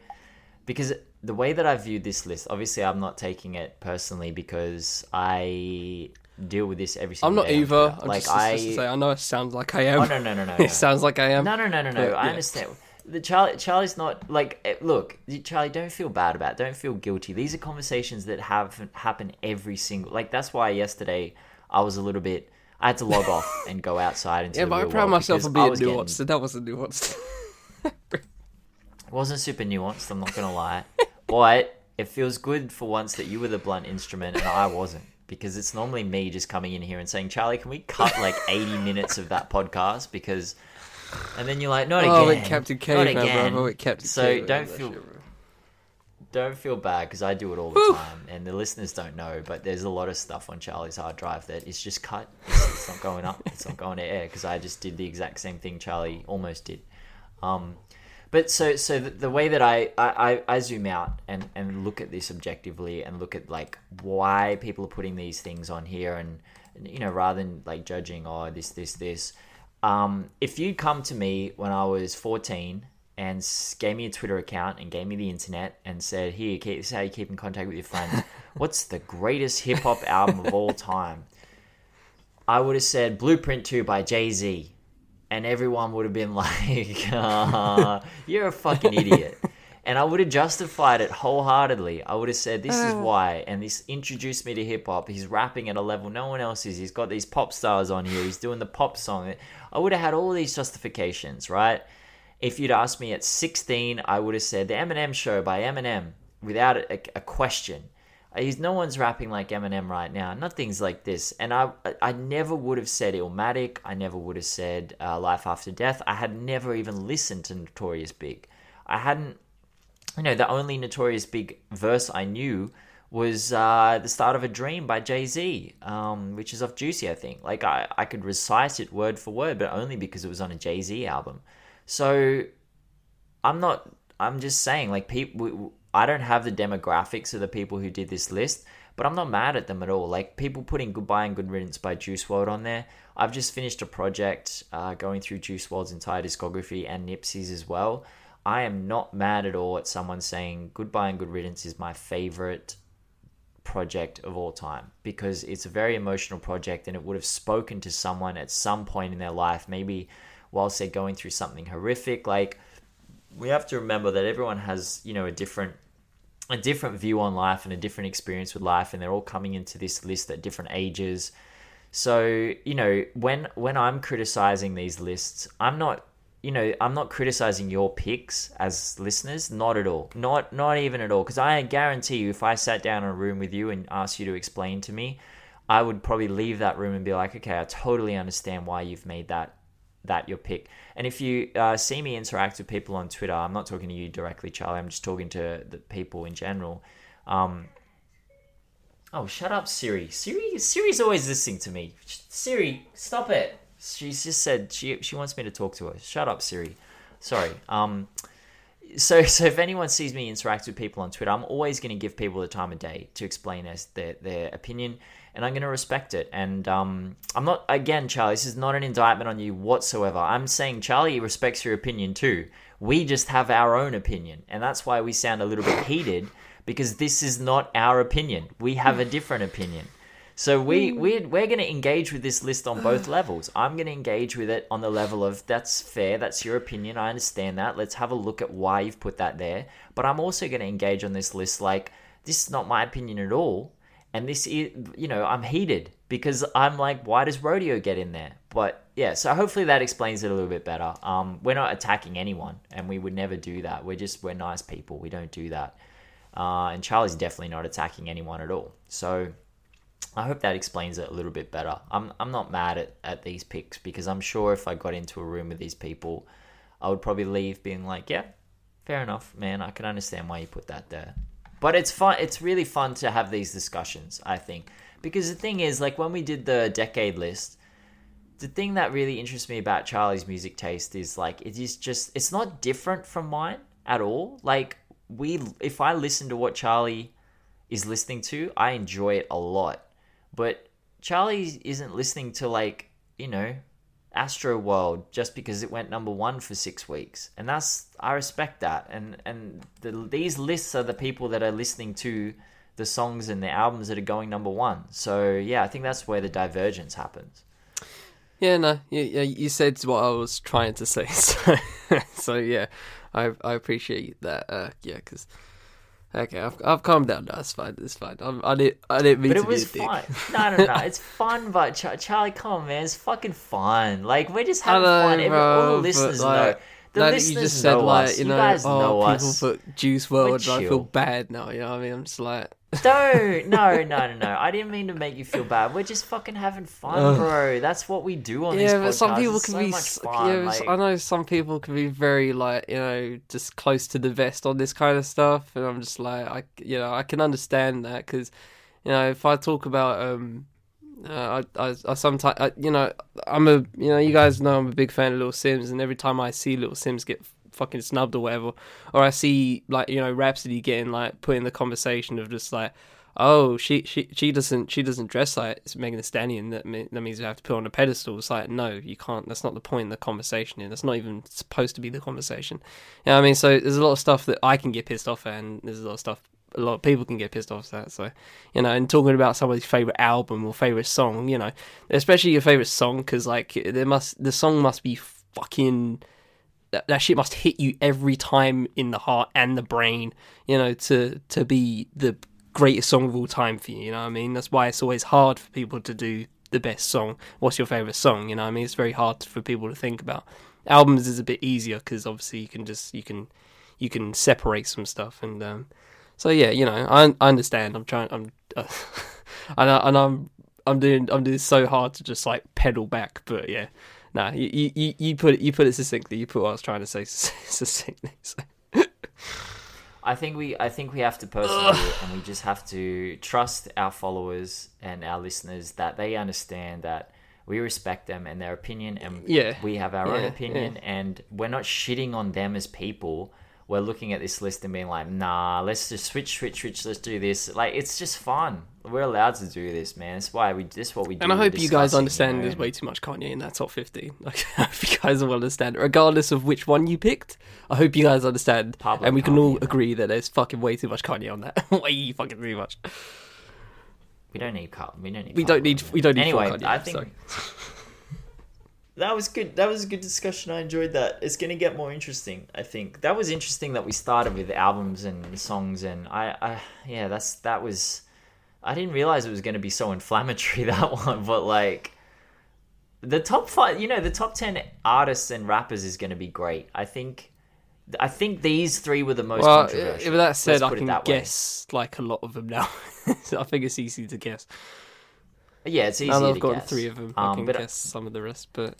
because the way that I viewed this list, obviously, I'm not taking it personally because I deal with this every single I'm not day either. I'm like just, I. just to say, I know it sounds like I am. oh no no no no. no. it sounds like I am. No, no, no, no, no. But, I yeah. understand. The Charlie, Charlie's not like. eh, Look, Charlie, don't feel bad about. it. Don't feel guilty. These are conversations that have happen every single. Like that's why yesterday I was a little bit. I had to log off and go outside into Yeah, but I world myself on being was getting- nuanced, that wasn't nuanced. It wasn't super nuanced. I'm not gonna lie, but it feels good for once that you were the blunt instrument and I wasn't. Because it's normally me just coming in here and saying, Charlie, can we cut like 80 minutes of that podcast? Because, and then you're like, not Oh, again. with Captain not Caveman, again. bro. Captain So don't feel- shit, don't feel bad because I do it all the time, and the listeners don't know. But there's a lot of stuff on Charlie's hard drive that is just cut. It's, it's not going up. It's not going to air because I just did the exact same thing Charlie almost did. Um, but so so the, the way that I, I, I, zoom out and, and look at this objectively and look at like why people are putting these things on here and you know rather than like judging oh this this this um, if you'd come to me when I was 14 and gave me a Twitter account and gave me the internet and said, Here, keep, this is how you keep in contact with your friends. What's the greatest hip hop album of all time? I would have said Blueprint 2 by Jay Z. And everyone would have been like, uh, You're a fucking idiot. And I would have justified it wholeheartedly. I would have said, This is why. And this introduced me to hip hop. He's rapping at a level no one else is. He's got these pop stars on here. He's doing the pop song. I would have had all these justifications, right? If you'd asked me at 16, I would have said the Eminem Show by Eminem without a, a question. He's no one's rapping like Eminem right now. Nothing's like this. And I, I never would have said Illmatic. I never would have said uh, Life After Death. I had never even listened to Notorious Big. I hadn't you know, the only notorious big verse I knew was uh, the start of a dream by Jay Z, um, which is off Juicy, I think. Like I, I could recite it word for word, but only because it was on a Jay Z album. So I'm not. I'm just saying, like people. I don't have the demographics of the people who did this list, but I'm not mad at them at all. Like people putting "Goodbye and Good Riddance" by Juice WRLD on there. I've just finished a project uh, going through Juice WRLD's entire discography and Nipsey's as well. I am not mad at all at someone saying Goodbye and Good Riddance is my favorite project of all time because it's a very emotional project and it would have spoken to someone at some point in their life, maybe whilst they're going through something horrific. Like, we have to remember that everyone has, you know, a different a different view on life and a different experience with life and they're all coming into this list at different ages. So, you know, when when I'm criticizing these lists, I'm not you know, I'm not criticizing your picks as listeners, not at all. Not not even at all because I guarantee you if I sat down in a room with you and asked you to explain to me, I would probably leave that room and be like, "Okay, I totally understand why you've made that that your pick." And if you uh, see me interact with people on Twitter, I'm not talking to you directly, Charlie. I'm just talking to the people in general. Um, oh, shut up, Siri. Siri Siri's always listening to me. Siri, stop it. She's just said she she wants me to talk to her. Shut up, Siri. Sorry. Um. So so if anyone sees me interact with people on Twitter, I'm always going to give people the time of day to explain their their, their opinion, and I'm going to respect it. And um, I'm not again, Charlie. This is not an indictment on you whatsoever. I'm saying Charlie respects your opinion too. We just have our own opinion, and that's why we sound a little bit heated because this is not our opinion. We have a different opinion. So we we're, we're going to engage with this list on both levels. I'm going to engage with it on the level of that's fair, that's your opinion, I understand that. Let's have a look at why you've put that there. But I'm also going to engage on this list like this is not my opinion at all, and this is you know I'm heated because I'm like why does rodeo get in there? But yeah, so hopefully that explains it a little bit better. Um, we're not attacking anyone, and we would never do that. We're just we're nice people. We don't do that. Uh, and Charlie's definitely not attacking anyone at all. So I hope that explains it a little bit better. I'm I'm not mad at, at these picks because I'm sure if I got into a room with these people, I would probably leave being like, yeah, fair enough, man. I can understand why you put that there. But it's fun. It's really fun to have these discussions. I think because the thing is, like when we did the decade list, the thing that really interests me about Charlie's music taste is like it is just it's not different from mine at all. Like we, if I listen to what Charlie is listening to, I enjoy it a lot but Charlie isn't listening to like you know Astro World just because it went number one for six weeks, and that's I respect that. And and the, these lists are the people that are listening to the songs and the albums that are going number one. So yeah, I think that's where the divergence happens. Yeah, no, you, you said what I was trying to say, so so yeah, I I appreciate that. Uh, yeah, because okay, I've I've calmed down now. It's fine. It's fine. I'm, I didn't I didn't mean But to it was be a dick. fun. No, no, no. It's fun, but Char- Charlie, come on, man. It's fucking fun. Like we're just having know, fun. Every, all the listeners like- know. The now that you just said know like us. you You know, guys oh, know people us. put Juice WRLD, I feel bad now. You know what I mean? I'm just like, Don't no no no no. I didn't mean to make you feel bad. We're just fucking having fun, bro. That's what we do on this yeah, podcast. but some people It's can so be. much fun. yeah, like- I know some people can be very like you know just close to the vest on this kind of stuff, and I'm just like I you know I can understand that because you know if I talk about um. Uh, I, I, I sometimes, I, you know, I'm a, you know, you guys know I'm a big fan of Little Simz, and every time I see Little Simz get fucking snubbed or whatever, or I see like you know Rapsody getting like put in the conversation of just like, oh she she she doesn't she doesn't dress like Megan Thee Stallion that me- that means you have to put on a pedestal. It's like no, you can't. That's not the point of the conversation. Here. That's not even supposed to be the conversation. You know I mean? So there's a lot of stuff that I can get pissed off at, and there's a lot of stuff a lot of people can get pissed off at. So you know, and talking about somebody's favorite album or favorite song, you know, especially your favorite song, because like there must the song must be fucking that, that shit must hit you every time in the heart and the brain, you know, to to be the greatest song of all time for you. You know what I mean? That's why it's always hard for people to do the best song. What's your favorite song? You know I mean? It's very hard for people to think about. Albums is a bit easier because obviously you can just you can you can separate some stuff and um, so yeah, you know, I I understand. I'm trying. I'm uh, and, I, and I'm I'm doing I'm doing so hard to just like pedal back, but yeah. Nah, you, you, you put it you put it succinctly. You put what I was trying to say succinctly. So. I think we I think we have to persevere and we just have to trust our followers and our listeners that they understand that we respect them and their opinion and Yeah. we have our own Yeah, opinion and we're not shitting on them as people. We're looking at this list and being like, nah, let's just switch, switch, switch, let's do this. Like it's just fun. We're allowed to do this, man. It's why we this is what we do. And I hope you guys understand know, there's way too much Kanye in that top 15. Like, I hope you guys will understand, regardless of which one you picked. I hope you guys understand, Pablo and we can Kanye, all man. agree that there's fucking way too much Kanye on that. way fucking too much. We don't need Carl. We don't need. We don't need we don't need Anyway, Kanye. I think. that was good. That was a good discussion. I enjoyed that. It's going to get more interesting. I think that was interesting that we started with albums and songs, and I, I yeah, that's that was. I didn't realize it was going to be so inflammatory that one, but like. The top five, you know, the top ten artists and rappers is going to be great. I think, I think these three were the most Well, controversial. with that said, I can that way. guess like a lot of them now. So I think it's easy to guess. Yeah, it's easy Now that to I've got guess. three of them, I Um, can but guess some of the rest. But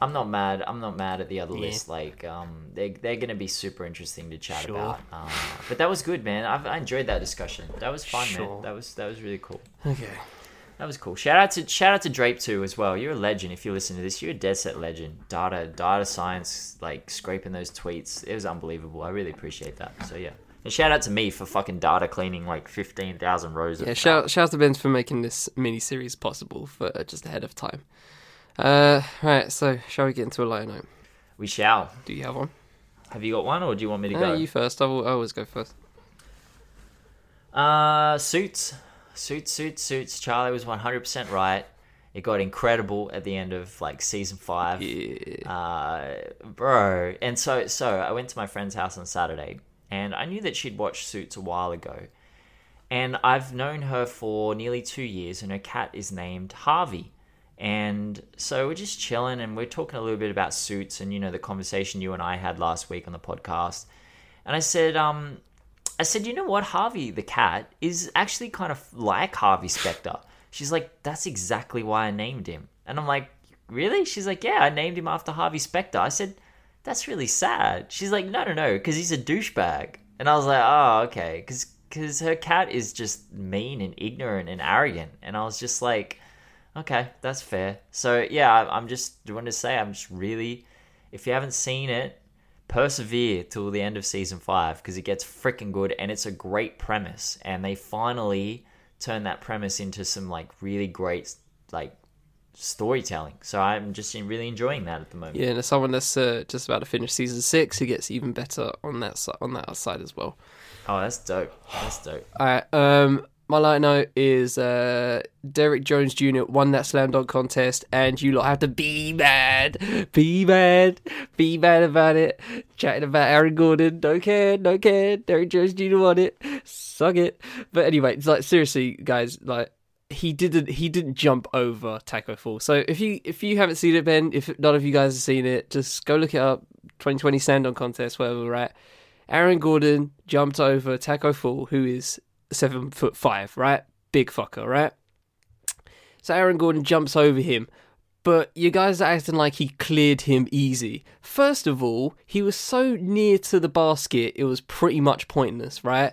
I'm not mad. I'm not mad at the other Yeah. list. Like, um, they they're gonna be super interesting to chat Sure. about. Um, but that was good, man. I've, I enjoyed that discussion. That was fun, Sure. man. That was that was really cool. okay, That was cool. Shout out to shout out to Drape too as well. You're a legend if you listen to this. You're a dead set legend. Data data science, like scraping those tweets. It was unbelievable. I really appreciate that. So yeah. And shout out to me for fucking data cleaning like fifteen thousand rows of yeah. Shout shout out to Ben for making this mini series possible for uh, just ahead of time. Uh, right. So shall we get into a light note? We shall. Do you have one? Have you got one or do you want me to Uh, go? you first. I will I always go first. Uh, suits, suits, suits, suits. Charlie was one hundred percent right. It got incredible at the end of like season five, Yeah. uh, bro. And so, so I went to my friend's house on Saturday, and I knew that she'd watched Suits a while ago, and I've known her for nearly two years, and her cat is named Harvey. And so we're just chilling, and we're talking a little bit about Suits, and you know the conversation you and I had last week on the podcast. And I said, um, I said, you know what? Harvey the cat is actually kind of like Harvey Specter. She's like, that's exactly why I named him. And I'm like, really? She's like, yeah, I named him after Harvey Specter. I said, that's really sad. She's like, no, no, no, because he's a douchebag. And I was like, oh, okay, because because her cat is just mean and ignorant and arrogant. And I was just like, okay, that's fair. So yeah, I- I'm just wanting to say, I'm just really, if you haven't seen it, persevere till the end of season five because it gets freaking good and it's a great premise and they finally turn that premise into some like really great like storytelling so i'm just really enjoying that at the moment Yeah, and as someone that's uh, just about to finish season six, it gets even better on that side, on that side as well. oh that's dope that's dope All right. Um, my light note is uh, Derrick Jones Jr. won that slam dunk contest, and you lot have to be mad, be mad, be mad about it. Chatting about Aaron Gordon, don't care, don't care. Derrick Jones Jr. won it, suck it. But anyway, it's like seriously, guys, like he didn't he didn't jump over Tacko Fall. So if you if you haven't seen it, Ben, if none of you guys have seen it, just go look it up. 2020 stand on contest, wherever we're at. Aaron Gordon jumped over Tacko Fall, who is seven foot five, right? Big fucker, right? So Aaron Gordon jumps over him, but you guys are acting like he cleared him easy. First of all, he was so near to the basket, it was pretty much pointless, right?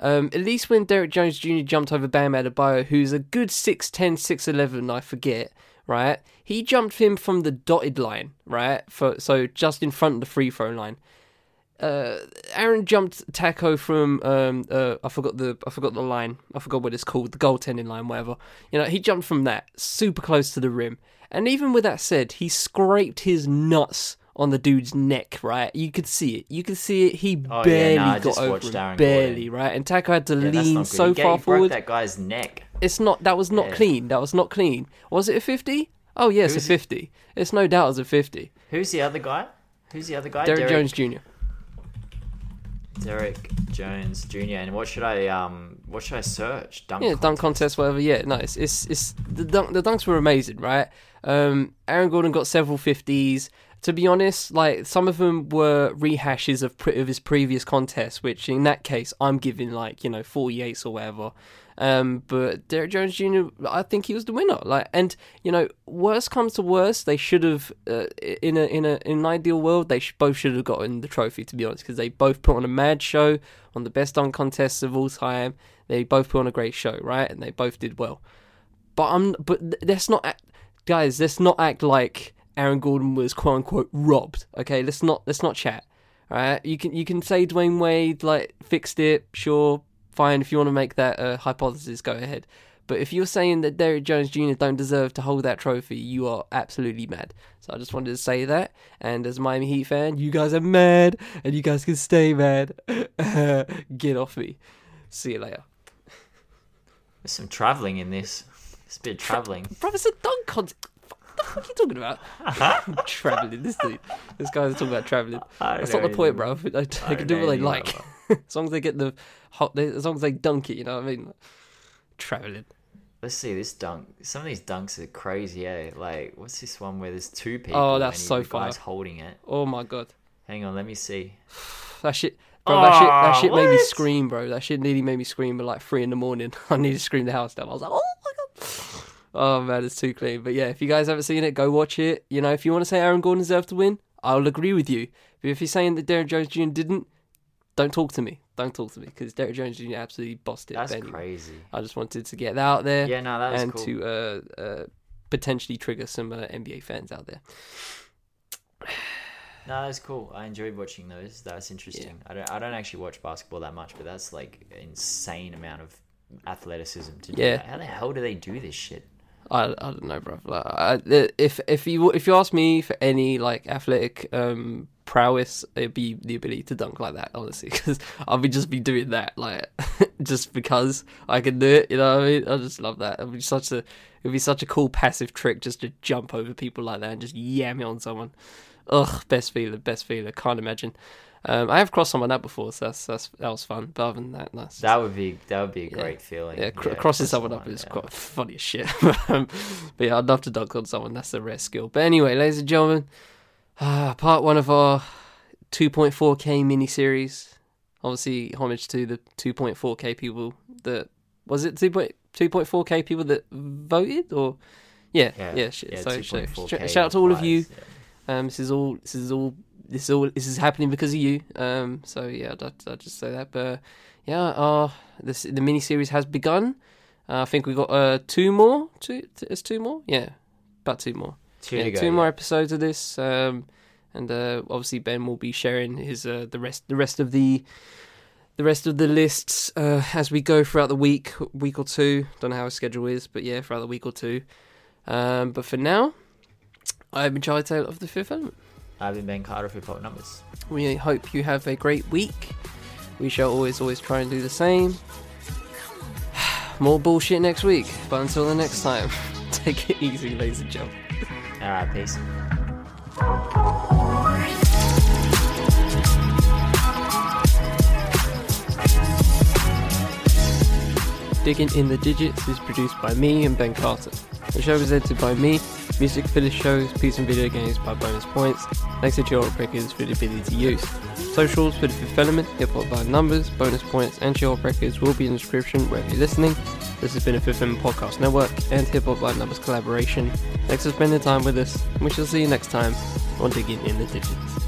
Um, at least when Derrick Jones Jr. jumped over Bam Adebayo, who's a good 6'10, 6'11, I forget, right? He jumped him from the dotted line, right? For So just in front of the free throw line. Uh, Aaron jumped Tacko from um, uh, I forgot the I forgot the line I forgot what it's called the goaltending line whatever you know he jumped from that super close to the rim and even with that said he scraped his nuts on the dude's neck right you could see it you could see it he Oh, yeah, barely nah, got over him barely Gordon. right and Tacko had to Yeah, lean so He far forward that guy's neck. it's not that was not Yeah. clean that was not clean was it a 50 oh yes a Who's- 50 it's no doubt it was a 50 Who's the other guy? Who's the other guy? Derrick Jones Jr Derrick Jones Jr. And what should I um what should I search? Dunk Yeah, dunk contest, whatever. Yeah, no, it's it's, it's the dunk, the dunks were amazing, right? Um, Aaron Gordon got several fifties. To be honest, like some of them were rehashes of pre- of his previous contests, which in that case I'm giving like you know forty eights or whatever. Um, but Derrick Jones Jr. I think he was the winner. Like, and you know, worst comes to worst, they should have uh, in a in a in an ideal world they both should have gotten the trophy. To be honest, because they both put on a mad show on the best dunk contests of all time. They both put on a great show, right? And they both did well. But I'm but th- let's not guys. Let's not act like Aaron Gordon was quote unquote robbed. Okay, let's not let's not chat. All right, you can you can say Dwyane Wade like fixed it. Sure, fine. If you want to make that uh, hypothesis, go ahead. But if you're saying that Derrick Jones Jr. don't deserve to hold that trophy, you are absolutely mad. So I just wanted to say that. And as a Miami Heat fan, you guys are mad, and you guys can stay mad. Get off me. See you later. There's some travelling in this. It's a bit of travelling. Bro, it's a dunk contest. What the fuck are you talking about? traveling. This dude. This guy's talking about traveling. That's not the point, bro. They, can don't what they like. as long as they get the hot, they, as long as they dunk it, you know what I mean? Traveling. Let's see this dunk. Some of these dunks are crazy, eh? Like, what's this one where there's two people? Oh, that's and so the guy's holding it. Oh my god. Hang on, let me see. That shit. Bro, that shit, that shit made me scream, bro. That shit nearly made me scream at like three in the morning. I needed to scream the house down. I was like, oh my god. Oh man, it's too clean. But yeah, if you guys haven't seen it, go watch it. You know, if you want to say Aaron Gordon deserved to win, I'll agree with you. But if you're saying that Derrick Jones Jr. didn't, don't talk to me. Don't talk to me because Derrick Jones Jr. absolutely bossed it. That's anyway, crazy. I just wanted to get that out there Yeah, no, that was and cool. to uh, uh, potentially trigger some uh, NBA fans out there. No, that's cool. I enjoyed watching those. That's interesting. I don't. I don't actually watch basketball that much, but that's like insane amount of athleticism to do. Yeah. that. How the hell do they do this shit? I, I don't know, bro. Like, I, if if you if you ask me for any like athletic um prowess, it'd be the ability to dunk like that, honestly, because I'll be just be doing that like just because I can do it. You know what I mean? I just love that. It'd be such a it'd be such a cool passive trick just to jump over people like that and just yam it on someone. Ugh, best feeler, best feeler. Can't imagine. Um, I have crossed someone that before, so that's, that's that was fun. But other than that, it's just- That would be. That would be a great feeling. yeah, cr- crossing someone up is yeah. quite funny as shit. Um, but yeah, I'd love to dunk on someone. That's a rare skill. But anyway, ladies and gentlemen, uh, part one of our 2.4k mini series. Obviously, homage to the 2.4k people that was it 2. 2.4k people that voted or yeah Yeah, yeah, shit. yeah, so, so shout out to all of you. yeah. Um, this is all. This is all. This is all. This is happening because of you. Um, so yeah, I'd, I'd just say that. But yeah, uh, this the mini series has begun. Uh, I think we got uh two more. Two. It's two more. Yeah, about two more. Two yeah, two more episodes of this. Um, and uh, obviously Ben will be sharing his uh the rest the rest of the. The rest of the lists uh, as we go throughout the week, week or two. Don't know how his schedule is, but yeah, throughout the week or two. Um, but for now, I've been Charlie Taylor of the Fifth Element. I've been Ben Carter for Pop Numbers. We hope you have a great week. We shall always, always try and do the same. More bullshit next week, but until the next time, take it easy, ladies and gentlemen. All right, peace. Digging in the Digits is produced by me and Ben Carter. The show is edited by me. Music for this show is Peace and Video Games by Bonus Points. Thanks to Chill Records for the ability to use. Socials for the fifth element, hip hop by numbers, bonus points, and Chill Records will be in the description wherever you're listening. This has been a Fifth Element Podcast Network and Hip Hop by Numbers collaboration. Thanks for spending time with us, we shall see you next time on Digging in the Digits.